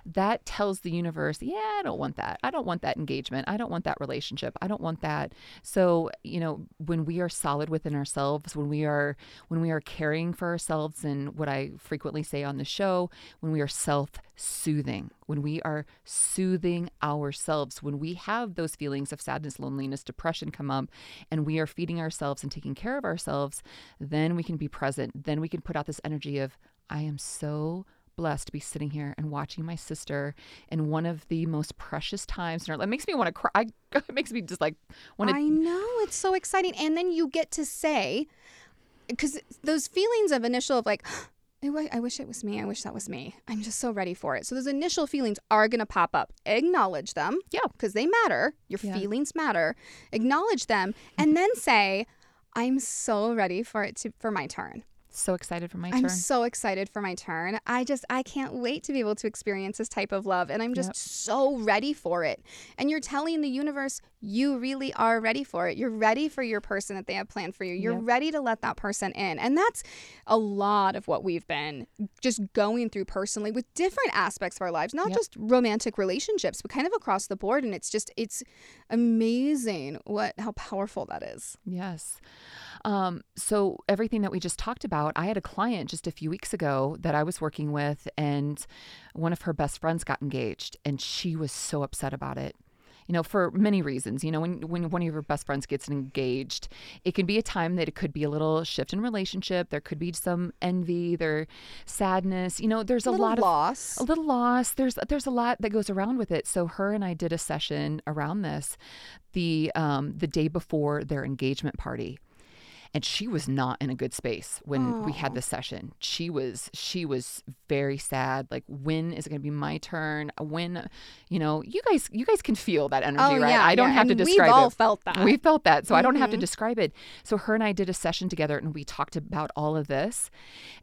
that tells the universe, yeah, I don't want that. I don't want that engagement. I don't want that relationship. I don't want that. So, you know, when we are solid within ourselves, when we are when we are caring for ourselves and what I frequently say on the show, when we are self-soothing, when we are soothing ourselves, when we have those feelings of sadness, loneliness, depression come up and we are feeding ourselves and taking care of ourselves, then we can be present. Then we can put out this energy of I am so blessed to be sitting here and watching my sister in one of the most precious times in our life. It makes me want to cry. It makes me just like want to. I know it's so exciting, and then you get to say, because those feelings of initial of like. I I wish it was me. I wish that was me. I'm just so ready for it. So those initial feelings are going to pop up. Acknowledge them. Yeah. Because they matter. Your Yeah. feelings matter. Acknowledge them and then say, I'm so ready for it to for my turn. So excited for my turn. I'm so excited for my turn. I just I can't wait to be able to experience this type of love and I'm just Yep. so ready for it. And you're telling the universe you really are ready for it. You're ready for your person that they have planned for you. You're Yep. ready to let that person in. And that's a lot of what we've been just going through personally with different aspects of our lives, not Yep. just romantic relationships, but kind of across the board and it's just it's amazing what how powerful that is. Yes. Um, so everything that we just talked about, I had a client just a few weeks ago that I was working with, and one of her best friends got engaged, and she was so upset about it. You know, for many reasons. You know, when when one of your best friends gets engaged, it can be a time that it could be a little shift in relationship. There could be some envy, there sadness. You know, there's a, little lot of loss. a little loss. There's there's a lot that goes around with it. So her and I did a session around this, the um, the day before their engagement party, and she was not in a good space when we had Oh. this session. She was she was very sad. Like when is it going to be my turn? When, you know, you guys you guys can feel that energy, oh right? yeah, I don't yeah. have to and describe We've all it. felt that. We felt that, so I don't have to Mhm. describe it. So her and I did a session together, and we talked about all of this,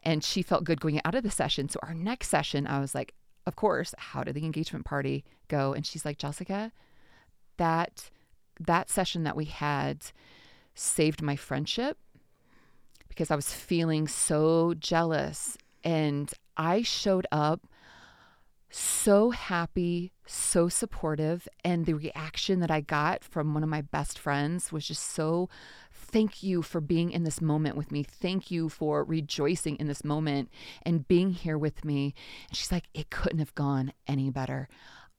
and she felt good going out of the session. So our next session, I was like, "Of course, how did the engagement party go?" And she's like, "Jessica, that that session that we had saved my friendship because I was feeling so jealous, and I showed up." so happy, so supportive. And the reaction that I got from one of my best friends was just so thank you for being in this moment with me. Thank you for rejoicing in this moment and being here with me. And she's like, it couldn't have gone any better.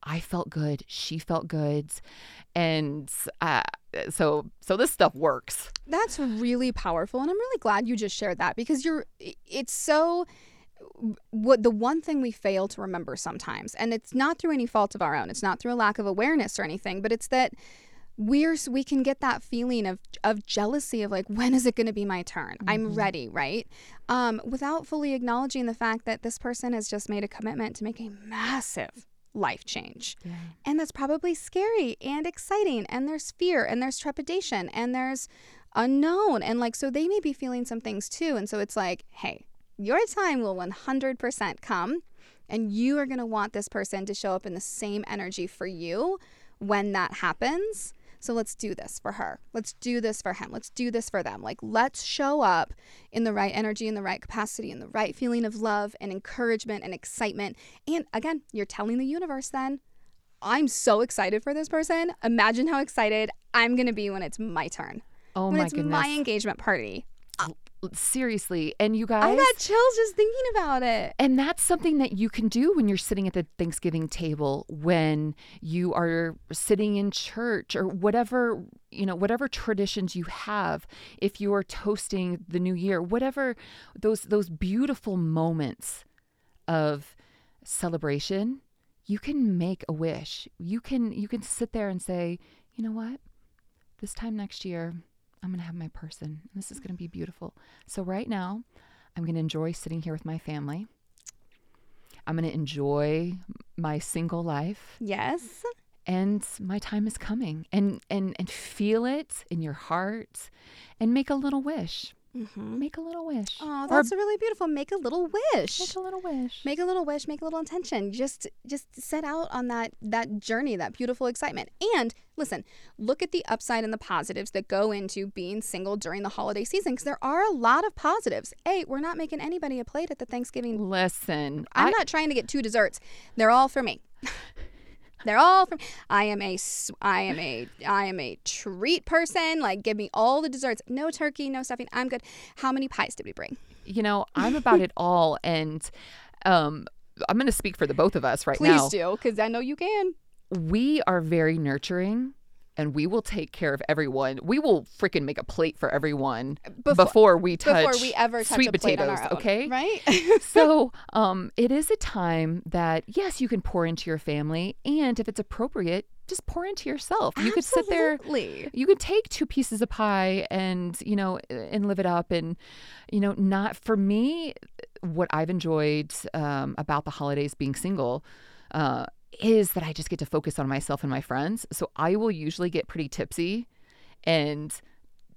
I felt good. She felt good. And uh, so, so this stuff works. That's really powerful, and I'm really glad you just shared that because you're. It's so. What the one thing we fail to remember sometimes, and it's not through any fault of our own. It's not through a lack of awareness or anything, but it's that we're we can get that feeling of of jealousy of like when is it going to be my turn? I'm ready, right? Um, without fully acknowledging the fact that this person has just made a commitment to make a massive life change. Yeah. And that's probably scary and exciting. And there's fear and there's trepidation and there's unknown. And like, so they may be feeling some things too. And so it's like, hey, your time will 100% come. And you are going to want this person to show up in the same energy for you when that happens. So let's do this for her. Let's do this for him. Let's do this for them. Like, let's show up in the right energy, in the right capacity, in the right feeling of love and encouragement and excitement. And again, you're telling the universe then, I'm so excited for this person. Imagine how excited I'm going to be when it's my turn. Oh when my it's goodness. my engagement party. Seriously. And you guys. I got chills just thinking about it. And that's something that you can do when you're sitting at the Thanksgiving table, when you are sitting in church or whatever, you know, whatever traditions you have, if you are toasting the new year, whatever those those beautiful moments of celebration, you can make a wish. You can you can sit there and say, "You know what? This time next year, I'm going to have my person. This is going to be beautiful." So right now, I'm going to enjoy sitting here with my family. I'm going to enjoy my single life. Yes. and my time is coming and and and feel it in your heart and make a little wish Mm-hmm. make a little wish. Oh, Or that's really beautiful. Make a little wish. make a little wish. Make a little wish make a little intention. Just just set out on that that journey that beautiful excitement. And listen look at the upside and the positives that go into being single during the holiday season because there are a lot of positives. A we're not making anybody a plate at the thanksgiving listen i'm I- not trying to get two desserts. They're all for me they're all from i am a. I am a i am a treat person. Like give me all the desserts. No turkey no stuffing. I'm good. How many pies did we bring? You know i'm about it all and um i'm going to speak for the both of us right please now. Please do because i know you can. We are very nurturing and we will take care of everyone. We will freaking make a plate for everyone Before- before, we touch before we ever touch sweet a plate potatoes, on our own, okay? right so, um it is a time that yes, you can pour into your family and if it's appropriate, just pour into yourself. You could sit there you could take two pieces of pie and you know and live it up and you know not for me what i've enjoyed um, about the holidays being single uh, is that i just get to focus on myself and my friends so i will usually get pretty tipsy and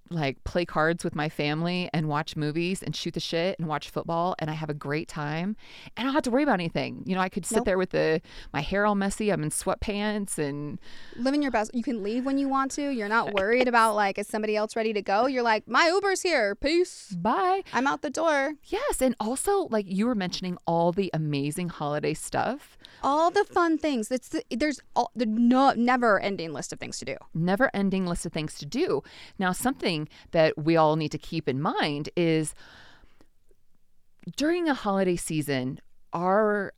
like play cards with my family and watch movies and shoot the shit and watch football and I have a great time and I don't have to worry about anything. You know, I could sit Nope. there with the my hair all messy, I'm in sweatpants and Living your best. You can leave when you want to. You're not worried about like is somebody else ready to go. You're like, my Uber's here. Peace. bye. I'm out the door. Yes, and also like you were mentioning all the amazing holiday stuff. All the fun things. It's the, there's all, the no, never ending list of things to do. Never ending list of things to do. Now, something that we all need to keep in mind is during a holiday season, our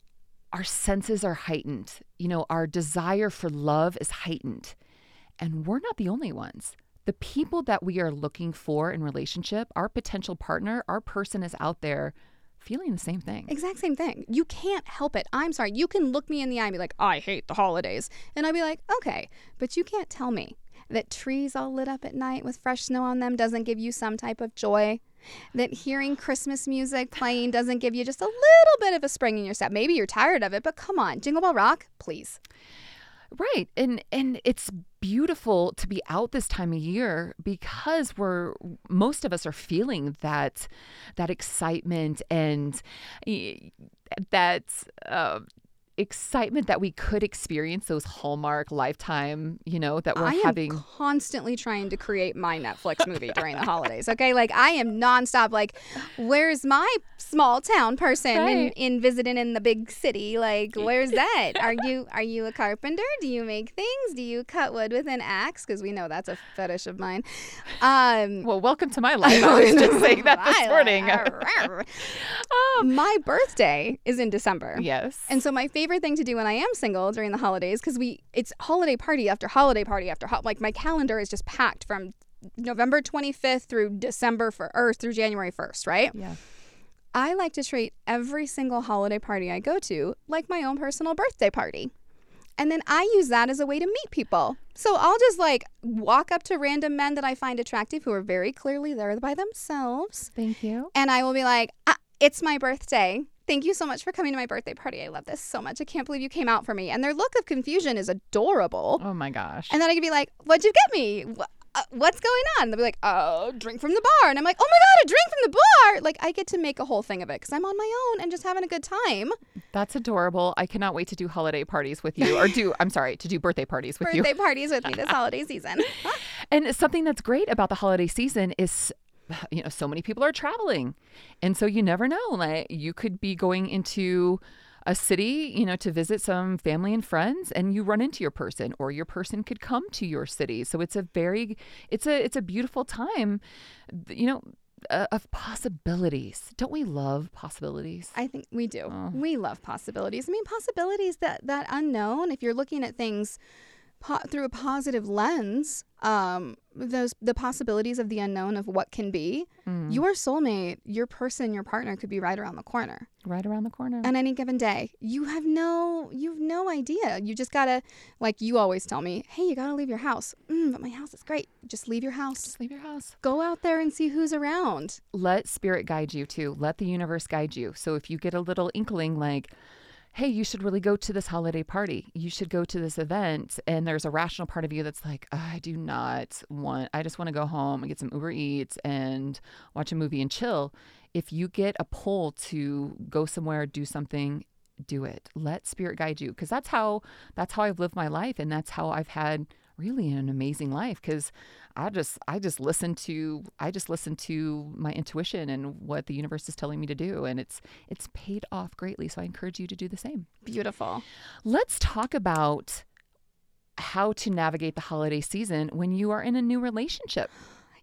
our senses are heightened. You know, our desire for love is heightened. And we're not the only ones. The people that we are looking for in relationship, our potential partner, our person is out there feeling the same thing. Exact same thing. You can't help it. I'm sorry. You can look me in the eye and be like, I hate the holidays. And I'd be like, okay, but you can't tell me that trees all lit up at night with fresh snow on them doesn't give you some type of joy. That hearing Christmas music playing doesn't give you just a little bit of a spring in your step. Maybe you're tired of it, but come on, Jingle Bell Rock, please. Right. And and it's beautiful to be out this time of year because we're most of us are feeling that that excitement and that uh, excitement that we could experience those Hallmark lifetime, you know, that we're I having constantly trying to create my Netflix movie during the holidays. Okay, like I am nonstop. Like, where's my small town person in, Right. in visiting in the big city? Like, where's that? Are you are you a carpenter? Do you make things? Do you cut wood with an axe? Because we know that's a fetish of mine. Um, well, welcome to my life. I was just saying that this morning. my birthday is in December. yes. And so my favorite thing to do when I am single during the holidays, because we it's holiday party after holiday party after ho- like my calendar is just packed from November 25th through December for or through January 1st, right? yeah. I like to treat every single holiday party I go to like my own personal birthday party. And then I use that as a way to meet people. So I'll just like walk up to random men that I find attractive who are very clearly there by themselves. Thank you. And I will be like, ah, it's my birthday. Thank you so much for coming to my birthday party. I love this so much. I can't believe you came out for me. And their look of confusion is adorable. Oh my gosh. And then I can be like, what'd you get me? Uh, what's going on? They'll be like, oh, drink from the bar. And I'm like, oh my God, a drink from the bar. Like, I get to make a whole thing of it because I'm on my own and just having a good time. That's adorable. I cannot wait to do holiday parties with you or do I'm sorry, to do birthday parties with you. Birthday parties with me this holiday season. And something that's great about the holiday season is you know so many people are traveling. And so you never know like you could be going into a city, you know, to visit some family and friends and you run into your person or your person could come to your city. So it's a very it's a it's a beautiful time you know uh, of possibilities. Don't we love possibilities? I think we do. Oh. We love possibilities. I mean, possibilities that that unknown. If you're looking at things po- through a positive lens, um, those the possibilities of the unknown of what can be. Mm. Your soulmate, your person, your partner could be right around the corner right around the corner. on any given day. You have no, you have no idea. You just gotta, like you always tell me, hey, you gotta leave your house. Mm, but my house is great. Just leave your house. Just leave your house. Go out there and see who's around. let spirit guide you too. Let the universe guide you. So if you get a little inkling like, hey, you should really go to this holiday party. You should go to this event. And there's a rational part of you that's like, I do not want, I just want to go home and get some Uber Eats and watch a movie and chill. If you get a pull to go somewhere, do something, do it. Let spirit guide you. Cause that's how, that's how I've lived my life. And that's how I've had really an amazing life because I just I just listen to I just listen to my intuition and what the universe is telling me to do and it's it's paid off greatly so I encourage you to do the same. Beautiful. Let's talk about how to navigate the holiday season when you are in a new relationship.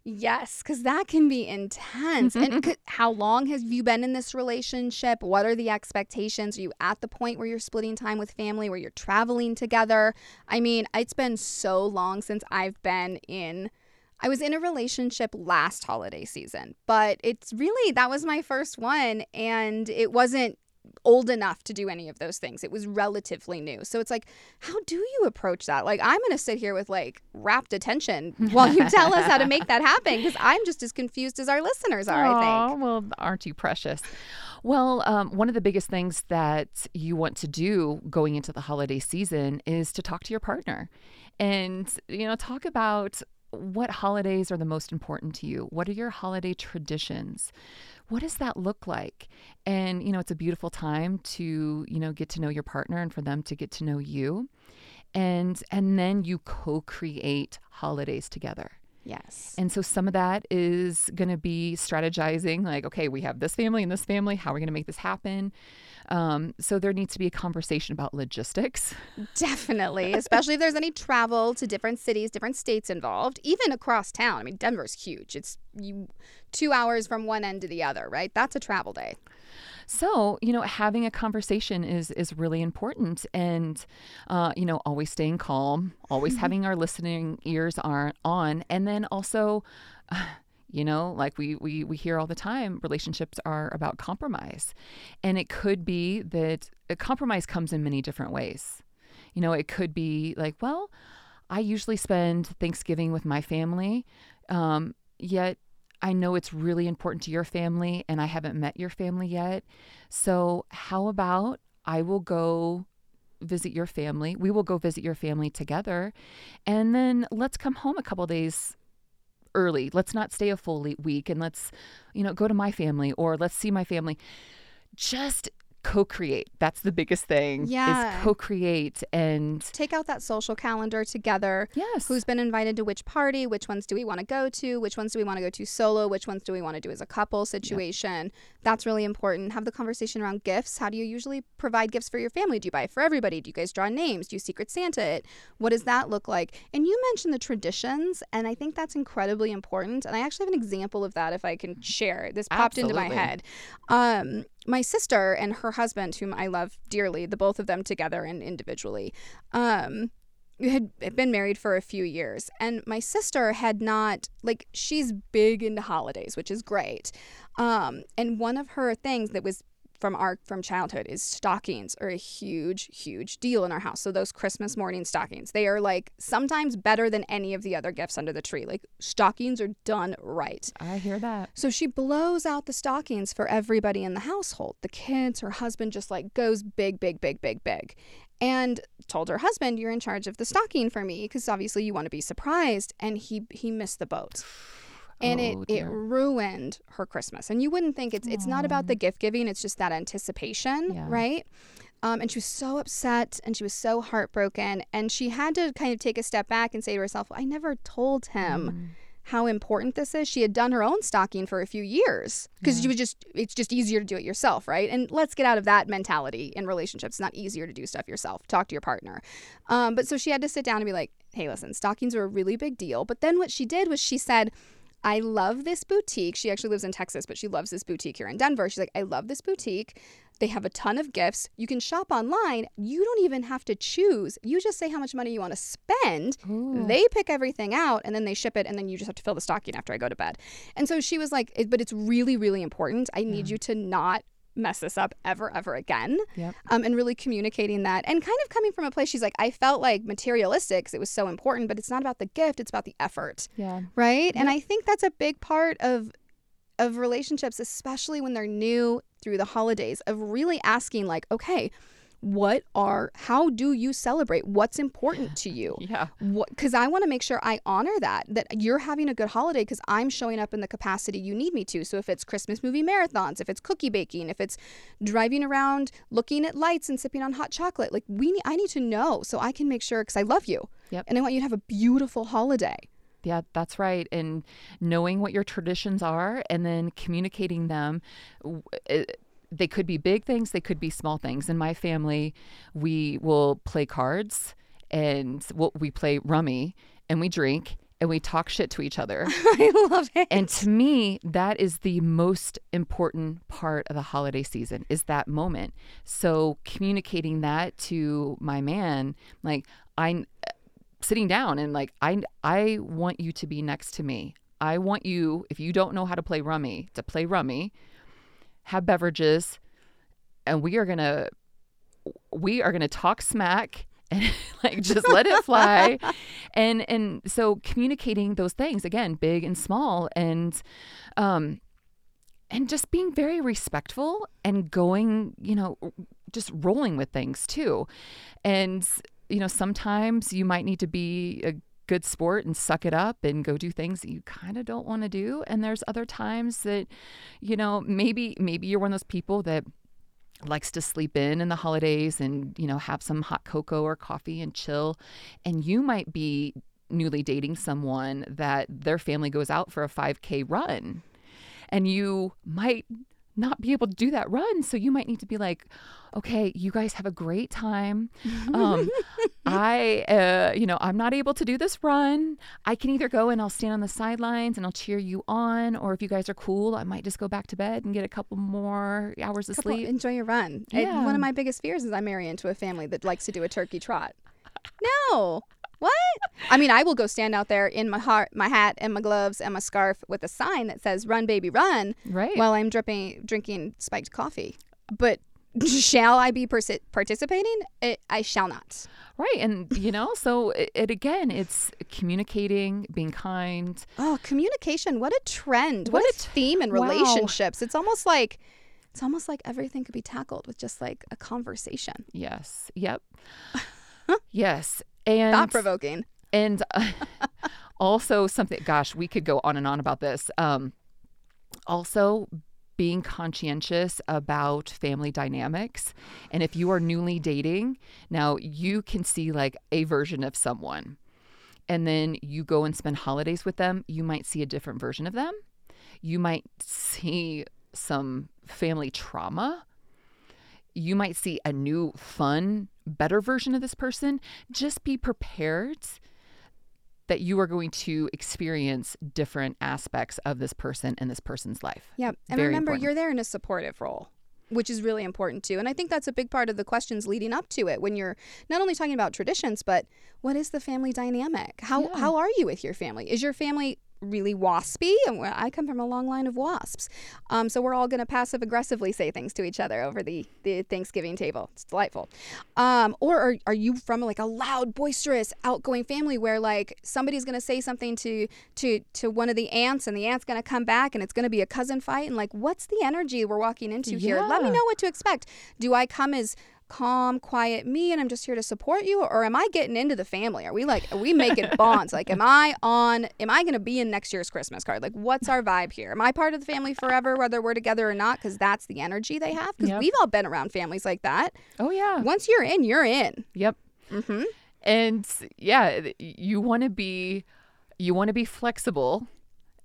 Yes, because that can be intense. and mm-hmm. how long have you been in this relationship? What are the expectations? Are you at the point where you're splitting time with family, where you're traveling together? I mean, it's been so long since I've been in. I was in a relationship last holiday season, but it's really that was my first one and it wasn't old enough to do any of those things. It was relatively new. So it's like, how do you approach that? Like, I'm going to sit here with like rapt attention while you tell us how to make that happen because I'm just as confused as our listeners are, Aww, I think. Well, aren't you precious? Well, um, one of the biggest things that you want to do going into the holiday season is to talk to your partner and, you know, talk about what holidays are the most important to you? What are your holiday traditions? what does that look like? And, you know, it's a beautiful time to, you know, get to know your partner and for them to get to know you. And and then you co-create holidays together. Yes. And so some of that is going to be strategizing like, okay, we have this family and this family. How are we going to make this happen? Um, so there needs to be a conversation about logistics. Definitely, especially if there's any travel to different cities, different states involved, even across town. I mean, Denver's huge. It's you two hours from one end to the other, right? That's a travel day. So, you know, having a conversation is is really important, and uh, you know, always staying calm, always having our listening ears are on, and then also. Uh, you know like we, we we hear all the time relationships are about compromise. And it could be that a compromise comes in many different ways. You know it could be like well i usually spend thanksgiving with my family um, yet i know it's really important to your family and i haven't met your family yet. So how about i will go visit your family? We will go visit your family together. And then let's come home a couple days early. Let's not stay a full week and let's, you know, go to my family or let's see my family. Just co-create. That's the biggest thing. Yeah. Is co-create and take out that social calendar together. Yes. Who's been invited to which party? Which ones do we want to go to? Which ones do we want to go to solo? Which ones do we want to do as a couple situation? Yep. That's really important. Have the conversation around gifts. How do you usually provide gifts for your family? Do you buy for everybody? Do you guys draw names? Do you secret Santa it? What does that look like? And you mentioned the traditions, and I think that's incredibly important. And I actually have an example of that if I can share. This popped Absolutely. into my head. Um, my sister and her husband, whom I love dearly, the both of them together and individually, um, had been married for a few years. And my sister had not, like, she's big into holidays, which is great. Um, and one of her things that was from our from childhood is stockings are a huge huge deal in our house. So those christmas morning stockings they are like sometimes better than any of the other gifts under the tree. Like stockings are done right. I hear that. So she blows out the stockings for everybody in the household. The kids her husband just like goes big big big big big and told her husband you're in charge of the stocking for me because obviously you want to be surprised and he he missed the boat and oh, it, it ruined her Christmas. And you wouldn't think it's Aww. it's not about the gift giving; it's just that anticipation, yeah. right? Um, and she was so upset and she was so heartbroken, and she had to kind of take a step back and say to herself, "I never told him." Mm. How important this is. She had done her own stocking for a few years because yeah. she was just, it's just easier to do it yourself, right? And let's get out of that mentality in relationships. It's not easier to do stuff yourself. Talk to your partner. Um, but so she had to sit down and be like, hey, listen, stockings are a really big deal. But then what she did was she said, I love this boutique. She actually lives in Texas, but she loves this boutique here in Denver. She's like, I love this boutique. They have a ton of gifts. You can shop online. You don't even have to choose. You just say how much money you want to spend. Ooh. They pick everything out and then they ship it and then you just have to fill the stocking after I go to bed. And so she was like, but it's really, really important. I need yeah. you to not mess this up ever, ever again. Yep. Um, and really communicating that and kind of coming from a place she's like, I felt like materialistic because it was so important, but it's not about the gift, it's about the effort. Yeah. Right. Yep. And I think that's a big part of of relationships, especially when they're new through the holidays, of really asking like, okay, what are how do you celebrate? What's important to you? Yeah. Because I want to make sure I honor that that you're having a good holiday because I'm showing up in the capacity you need me to. So if it's Christmas movie marathons, if it's cookie baking, if it's driving around looking at lights and sipping on hot chocolate, like we need, I need to know so I can make sure because I love you. Yep. And I want you to have a beautiful holiday. Yeah, that's right. And knowing what your traditions are and then communicating them. They could be big things, they could be small things. In my family, we will play cards and we'll, we play rummy and we drink and we talk shit to each other. I love it. And to me, that is the most important part of the holiday season is that moment. So communicating that to my man, like I'm sitting down and like I I want you to be next to me. I want you if you don't know how to play rummy, to play rummy, have beverages, and we are to we are to talk smack and like just let it fly. And and so communicating those things again big and small and um and just being very respectful and going you know just rolling with things too. And you know sometimes you might need to be a good sport and suck it up and go do things that you kind of don't want to do. And there's other times that you know maybe maybe you're one of those people that likes to sleep in in the holidays and you know have some hot cocoa or coffee and chill. And you might be newly dating someone that their family goes out for a 5k run. And you might not be able to do that run so you might need to be like okay you guys have a great time um, i uh, you know i'm not able to do this run i can either go and i'll stand on the sidelines and i'll cheer you on or if you guys are cool i might just go back to bed and get a couple more hours of Couple- sleep enjoy your run. Yeah. one of my biggest fears is I marry into a family that likes to do a turkey trot. No. What? I mean, I will go stand out there in my heart, my hat, and my gloves and my scarf with a sign that says "Run, baby, run," right while I'm dripping, drinking spiked coffee. But shall I be participating? It, I shall not. Right. And, you know, so it, it again, it's communicating, being kind. Oh, communication! What a trend! What, What a t- theme in wow. relationships. It's almost like it's almost like everything could be tackled with just like a conversation. Yes. Yep. yes. And Thought provoking. and uh, also something gosh, we could go on and on about this. Um also being conscientious about family dynamics. And if you are newly dating, now you can see like a version of someone. And then you go and spend holidays with them, you might see a different version of them. You might see some family trauma. You might see a new, fun, better version of this person. Just be prepared that you are going to experience different aspects of this person and this person's life. Yeah. And Very remember, important. you're there in a supportive role, which is really important too. And I think that's a big part of the questions leading up to it when you're not only talking about traditions, but what is the family dynamic? How, Yeah. how are you with your family? Is your family really waspy? And I come from a long line of wasps. Um, so we're all going to passive aggressively say things to each other over the, the Thanksgiving table. It's delightful. Um, or are, are you from like a loud, boisterous, outgoing family where like somebody's going to say something to, to, to one of the aunts and the aunt's going to come back and it's going to be a cousin fight? And like, what's the energy we're walking into here? Let me know what to expect. Do I come as calm, quiet me and I'm just here to support you? Or am I getting into the family? Are we like, are we making bonds? Like, am I on, am I going to be in next year's Christmas card? Like, what's our vibe here? Am I part of the family forever, whether we're together or not? Because that's the energy they have. Because Yep. we've all been around families like that. Oh, yeah. Once you're in, you're in. Yep. Mm-hmm. And yeah, you want to be you want to be flexible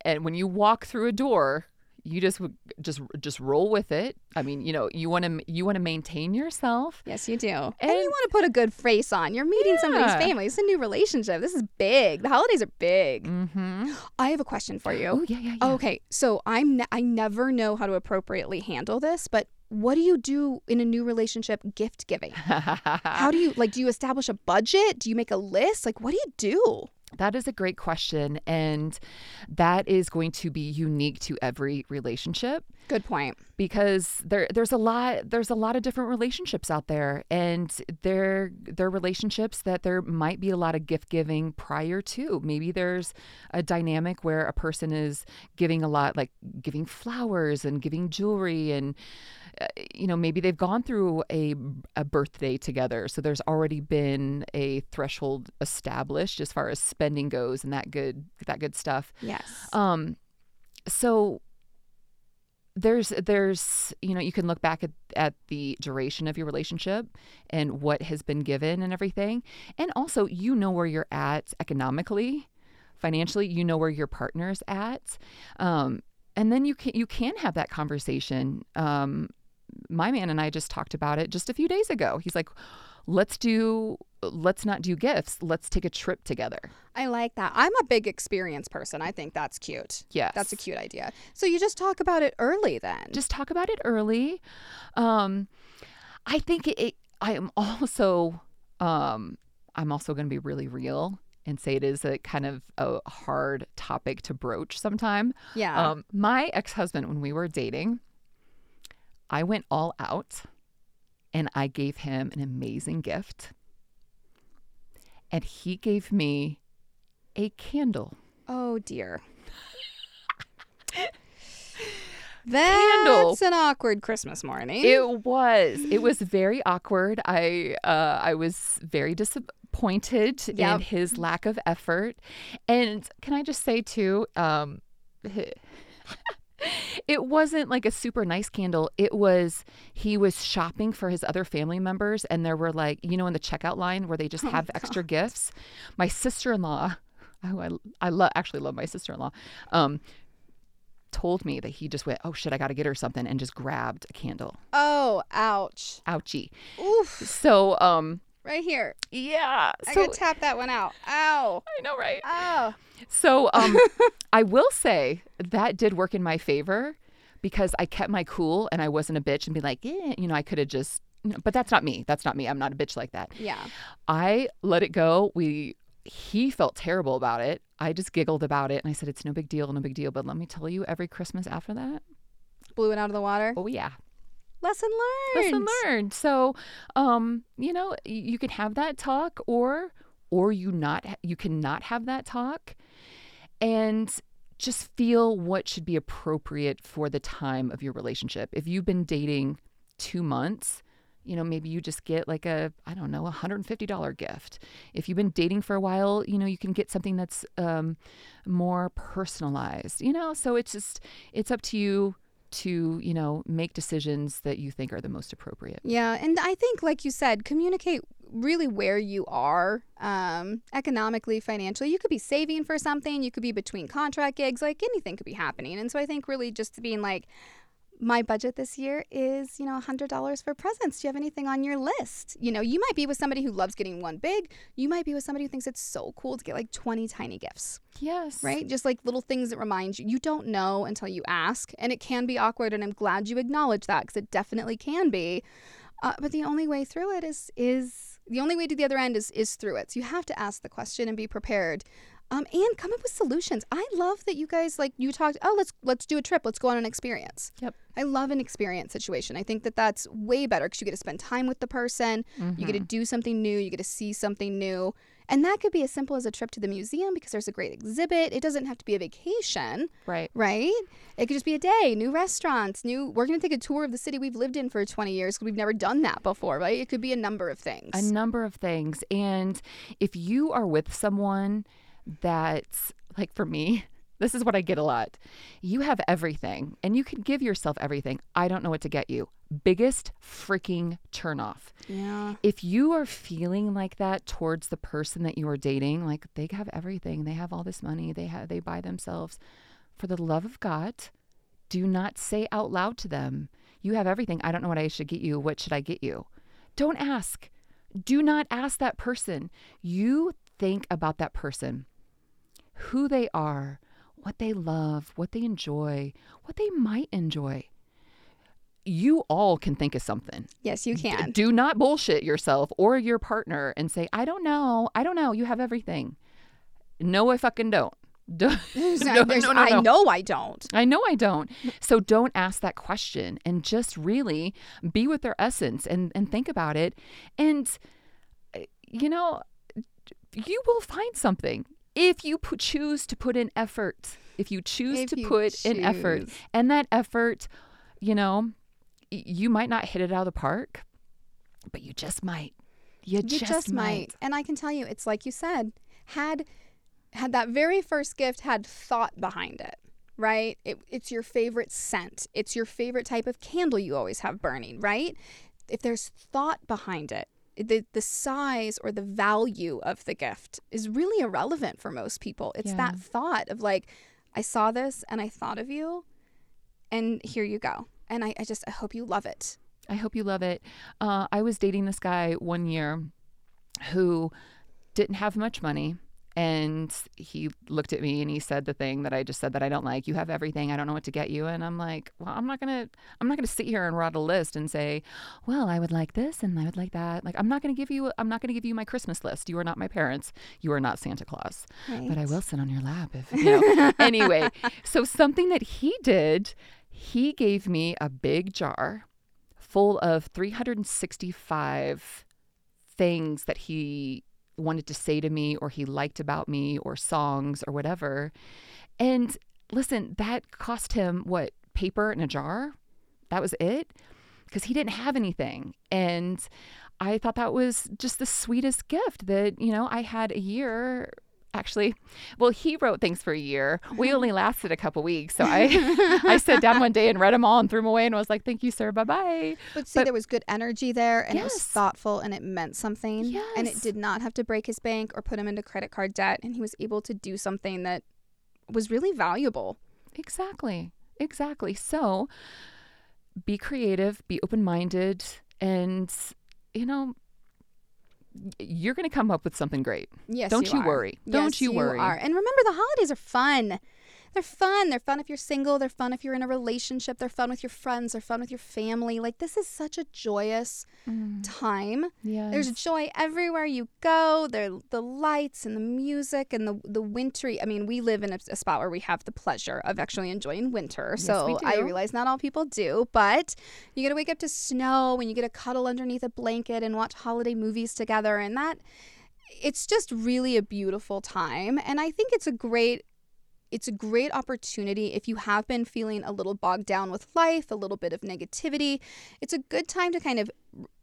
and when you walk through a door, you just just just roll with it. I mean, you know, you want to you want to maintain yourself. Yes, you do. And, And- you want to put a good face on. You're meeting somebody's family. It's a new relationship. This is big. The holidays are big. Mhm. I have a question for you. Oh, yeah, yeah, yeah. Okay, so I'm ne- I never know how to appropriately handle this, but what do you do in a new relationship gift giving? How do you like do you establish a budget? Do you make a list? Like what do you do? That is a great question. And that is going to be unique to every relationship Good point. because there there's a lot there's a lot of different relationships out there and there there are relationships that there might be a lot of gift giving prior to maybe there's a dynamic where a person is giving a lot like giving flowers and giving jewelry and you know, maybe they've gone through a a birthday together, so there's already been a threshold established as far as spending goes and that good that good stuff. Yes. Um, so there's there's you know you can look back at, at the duration of your relationship and what has been given and everything and also you know where you're at economically financially you know where your partner's at um, and then you can you can have that conversation um, my man and i just talked about it just a few days ago he's like let's do let's not do gifts let's take a trip together I like that. I'm a big experience person. I think that's cute. yes That's a cute idea. So you just talk about it early then. just talk about it early. Um, I think it, I am also um, I'm also going to be really real and say it is a kind of a hard topic to broach sometime. yeah. Um, my ex husband, when we were dating, I went all out and I gave him an amazing gift. And he gave me a candle. oh dear. That's Candle. an awkward Christmas morning. It was. It was very awkward. I uh, I was very disappointed in his lack of effort. And can I just say too, um, it wasn't like a super nice candle. It was he was shopping for his other family members, and there were like you know in the checkout line where they just Oh, have extra gifts. My sister in law, who I I love actually love my sister in law. Um, told me that he just went, oh shit, I got to get her something, and just grabbed a candle. oh, ouch. Ouchie. Oof. So, um, Right here. yeah. I So gotta tap that one out. Ow. I know, right? Oh. So, um, I will say that did work in my favor because I kept my cool and I wasn't a bitch and be like, yeah, you know, I could have just. But that's not me. That's not me. I'm not a bitch like that. Yeah. I let it go. We. He felt terrible about it. I just giggled about it and I said, "It's no big deal, no big deal." But let me tell you, every Christmas after that, Blew it out of the water. oh yeah, Lesson learned. lesson learned. So, um, you know, you can have that talk, or or you not you cannot have that talk, and just feel what should be appropriate for the time of your relationship. If you've been dating two months. You know, maybe you just get like a, I don't know, a $150 gift. If you've been dating for a while, you know, you can get something that's um, more personalized, you know? So it's just, it's up to you to, you know, make decisions that you think are the most appropriate. Yeah, and I think, like you said, communicate really where you are um, economically, financially. You could be saving for something. You could be between contract gigs. Like anything could be happening. And so I think really just being like, my budget this year is, you know, $100 for presents. Do you have anything on your list? You know, you might be with somebody who loves getting one big. You might be with somebody who thinks it's so cool to get like 20 tiny gifts, Yes. right? Just like little things that remind you. You don't know until you ask. And it can be awkward. And I'm glad you acknowledge that because it definitely can be. Uh, but the only way through it is is the only way to the other end is is through it. So you have to ask the question and be prepared, um, and come up with solutions. I love that you guys like you talked. Oh, let's let's do a trip. Let's go on an experience. Yep. I love an experience situation. I think that that's way better because you get to spend time with the person. You get to do something new. You get to see something new. And that could be as simple as a trip to the museum because there's a great exhibit. It doesn't have to be a vacation Right. right? It could just be a day, new restaurants, new. We're gonna take a tour of the city we've lived in for 20 years because we've never done that before, right? It could be a number of things. A number of things. And if you are with someone that's like for me, this is what I get a lot. You have everything and you can give yourself everything. I don't know what to get you. Biggest freaking turnoff. yeah, If you are feeling like that towards the person that you are dating, like they have everything, they have all this money, they have they buy themselves, for the love of God, do not say out loud to them, "You have everything. I don't know what I should get you. What should I get you?" Don't ask. Do not ask that person. You think about that person, who they are, what they love, what they enjoy, what they might enjoy. You all can think of something. yes, you can. Do not bullshit yourself or your partner and say, I don't know. I don't know. You have everything. No, I fucking don't. Do- no, no, no, I know I don't. I know I don't. So don't ask that question and just really be with their essence and, and think about it. And, uh, you know, you will find something if you pu- choose to put in effort. If you choose If to you put in effort, and that effort, you know, you might not hit it out of the park, but you just might. You, you just, might. And I can tell you, it's like you said, had had that very first gift had thought behind it, right? It, it's your favorite scent. It's your favorite type of candle you always have burning, right? If there's thought behind it, the the size or the value of the gift is really irrelevant for most people. It's Yeah. that thought of like, I saw this and I thought of you, and here you go. And I, I just I hope you love it. I hope you love it. Uh, I was dating this guy one year who didn't have much money. And he looked at me and he said the thing that I just said that I don't like. You have everything. I don't know what to get you. And I'm like, well, I'm not gonna, I'm not gonna sit here and write a list and say, well, I would like this and I would like that. Like, I'm not gonna give you, I'm not gonna give you my Christmas list. You are not my parents. You are not Santa Claus. But I will sit on your lap if you know. anyway, so something that he did, he gave me a big jar full of 365 things that he wanted to say to me or he liked about me or songs or whatever. And listen, that cost him what? Paper in a jar? That was it? Because he didn't have anything. And I thought that was just the sweetest gift that, you know, I had a year. Actually, well, he wrote things for a year. We only lasted a couple weeks. So I, I sat down one day and read them all and threw them away and was like, thank you, sir. Bye bye. But see, But- there was good energy there, and it was thoughtful, and it meant something. And it did not have to break his bank or put him into credit card debt, and he was able to do something that was really valuable. Exactly. Exactly. So be creative, be open minded, and, you know, you're going to come up with something great. Yes, Don't you are. worry. Don't Yes, you worry. Are. And remember, the holidays are fun. They're fun. They're fun if you're single. They're fun if you're in a relationship. They're fun with your friends. They're fun with your family. Like this is such a joyous mm. time. Yeah. There's joy everywhere you go. There, the lights and the music and the the wintry. I mean, we live in a, a spot where we have the pleasure of actually enjoying winter. Yes, so I realize not all people do, but you get to wake up to snow and you get to cuddle underneath a blanket and watch holiday movies together, and that it's just really a beautiful time. And I think it's a great it's a great opportunity if you have been feeling a little bogged down with life, a little bit of negativity. It's a good time to kind of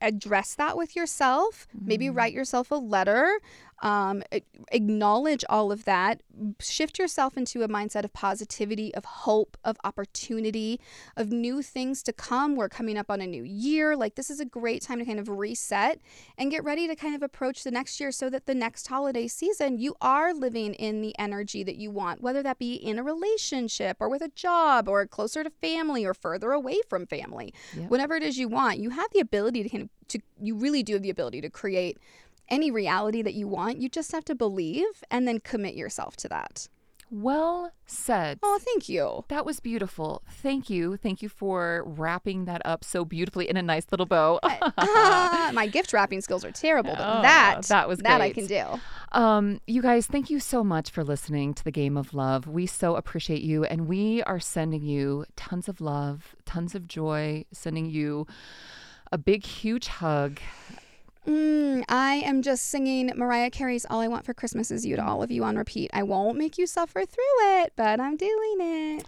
address that with yourself. Maybe write yourself a letter, um, acknowledge all of that, shift yourself into a mindset of positivity, of hope, of opportunity, of new things to come. We're coming up on a new year. Like, this is a great time to kind of reset and get ready to kind of approach the next year so that the next holiday season you are living in the energy that you want, whether that be in a relationship or with a job or closer to family or further away from family. Yep. Whatever it is you want, you have the ability to kind of to you really do have the ability to create any reality that you want. You just have to believe and then commit yourself to that. well said. Oh, thank you. That was beautiful. Thank you. Thank you for wrapping that up so beautifully in a nice little bow. Ah, my gift wrapping skills are terrible, but Oh, that that was that I can do. Um, you guys, thank you so much for listening to the Game of Love. We so appreciate you, and we are sending you tons of love, tons of joy, sending you a big, huge hug. Mm, I am just singing Mariah Carey's "All I Want for Christmas Is You" to all of you on repeat. I won't make you suffer through it, but I'm doing it.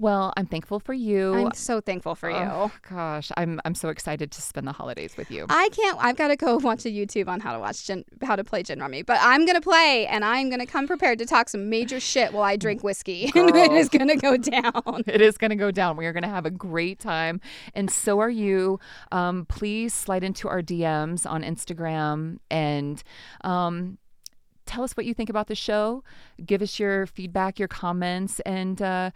Well, I'm thankful for you. I'm so thankful for you. Oh, gosh, I'm I'm so excited to spend the holidays with you. I can't. I've got to go watch a YouTube on how to watch gin, how to play gin rummy. But I'm gonna play, and I'm gonna come prepared to talk some major shit while I drink whiskey, and it is gonna go down. It is going to go down. We are going to have a great time, and so are you. Um, please slide into our DMs on Instagram and um, tell us what you think about the show. Give us your feedback, your comments, and. Uh,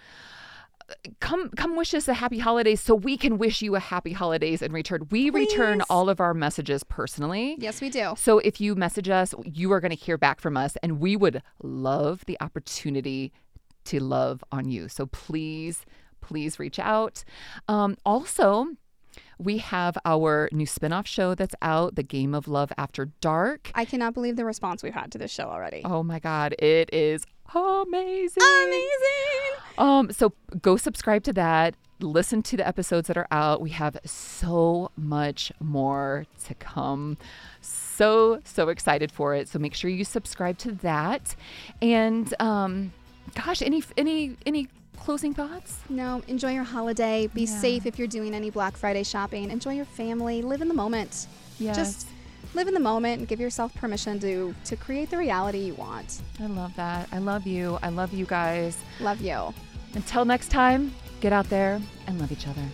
Come, come, wish us a happy holidays so we can wish you a happy holidays in return. We return all of our messages personally. Yes, we do. So if you message us, you are going to hear back from us, and we would love the opportunity to love on you. So please, please reach out. Um, also, we have our new spinoff show that's out, The Game of Love After Dark. I cannot believe the response we've had to this show already. Oh my God, it is amazing. Amazing. Um, so go subscribe to that. Listen to the episodes that are out. We have so much more to come. So so excited for it. So make sure you subscribe to that. And um, gosh, any any any closing thoughts? No, enjoy your holiday. Be Yeah. safe if you're doing any Black Friday shopping. Enjoy your family. Live in the moment. Yes. Just live in the moment and give yourself permission to to create the reality you want. I love that. I love you. I love you guys. Love you. Until next time, get out there and love each other.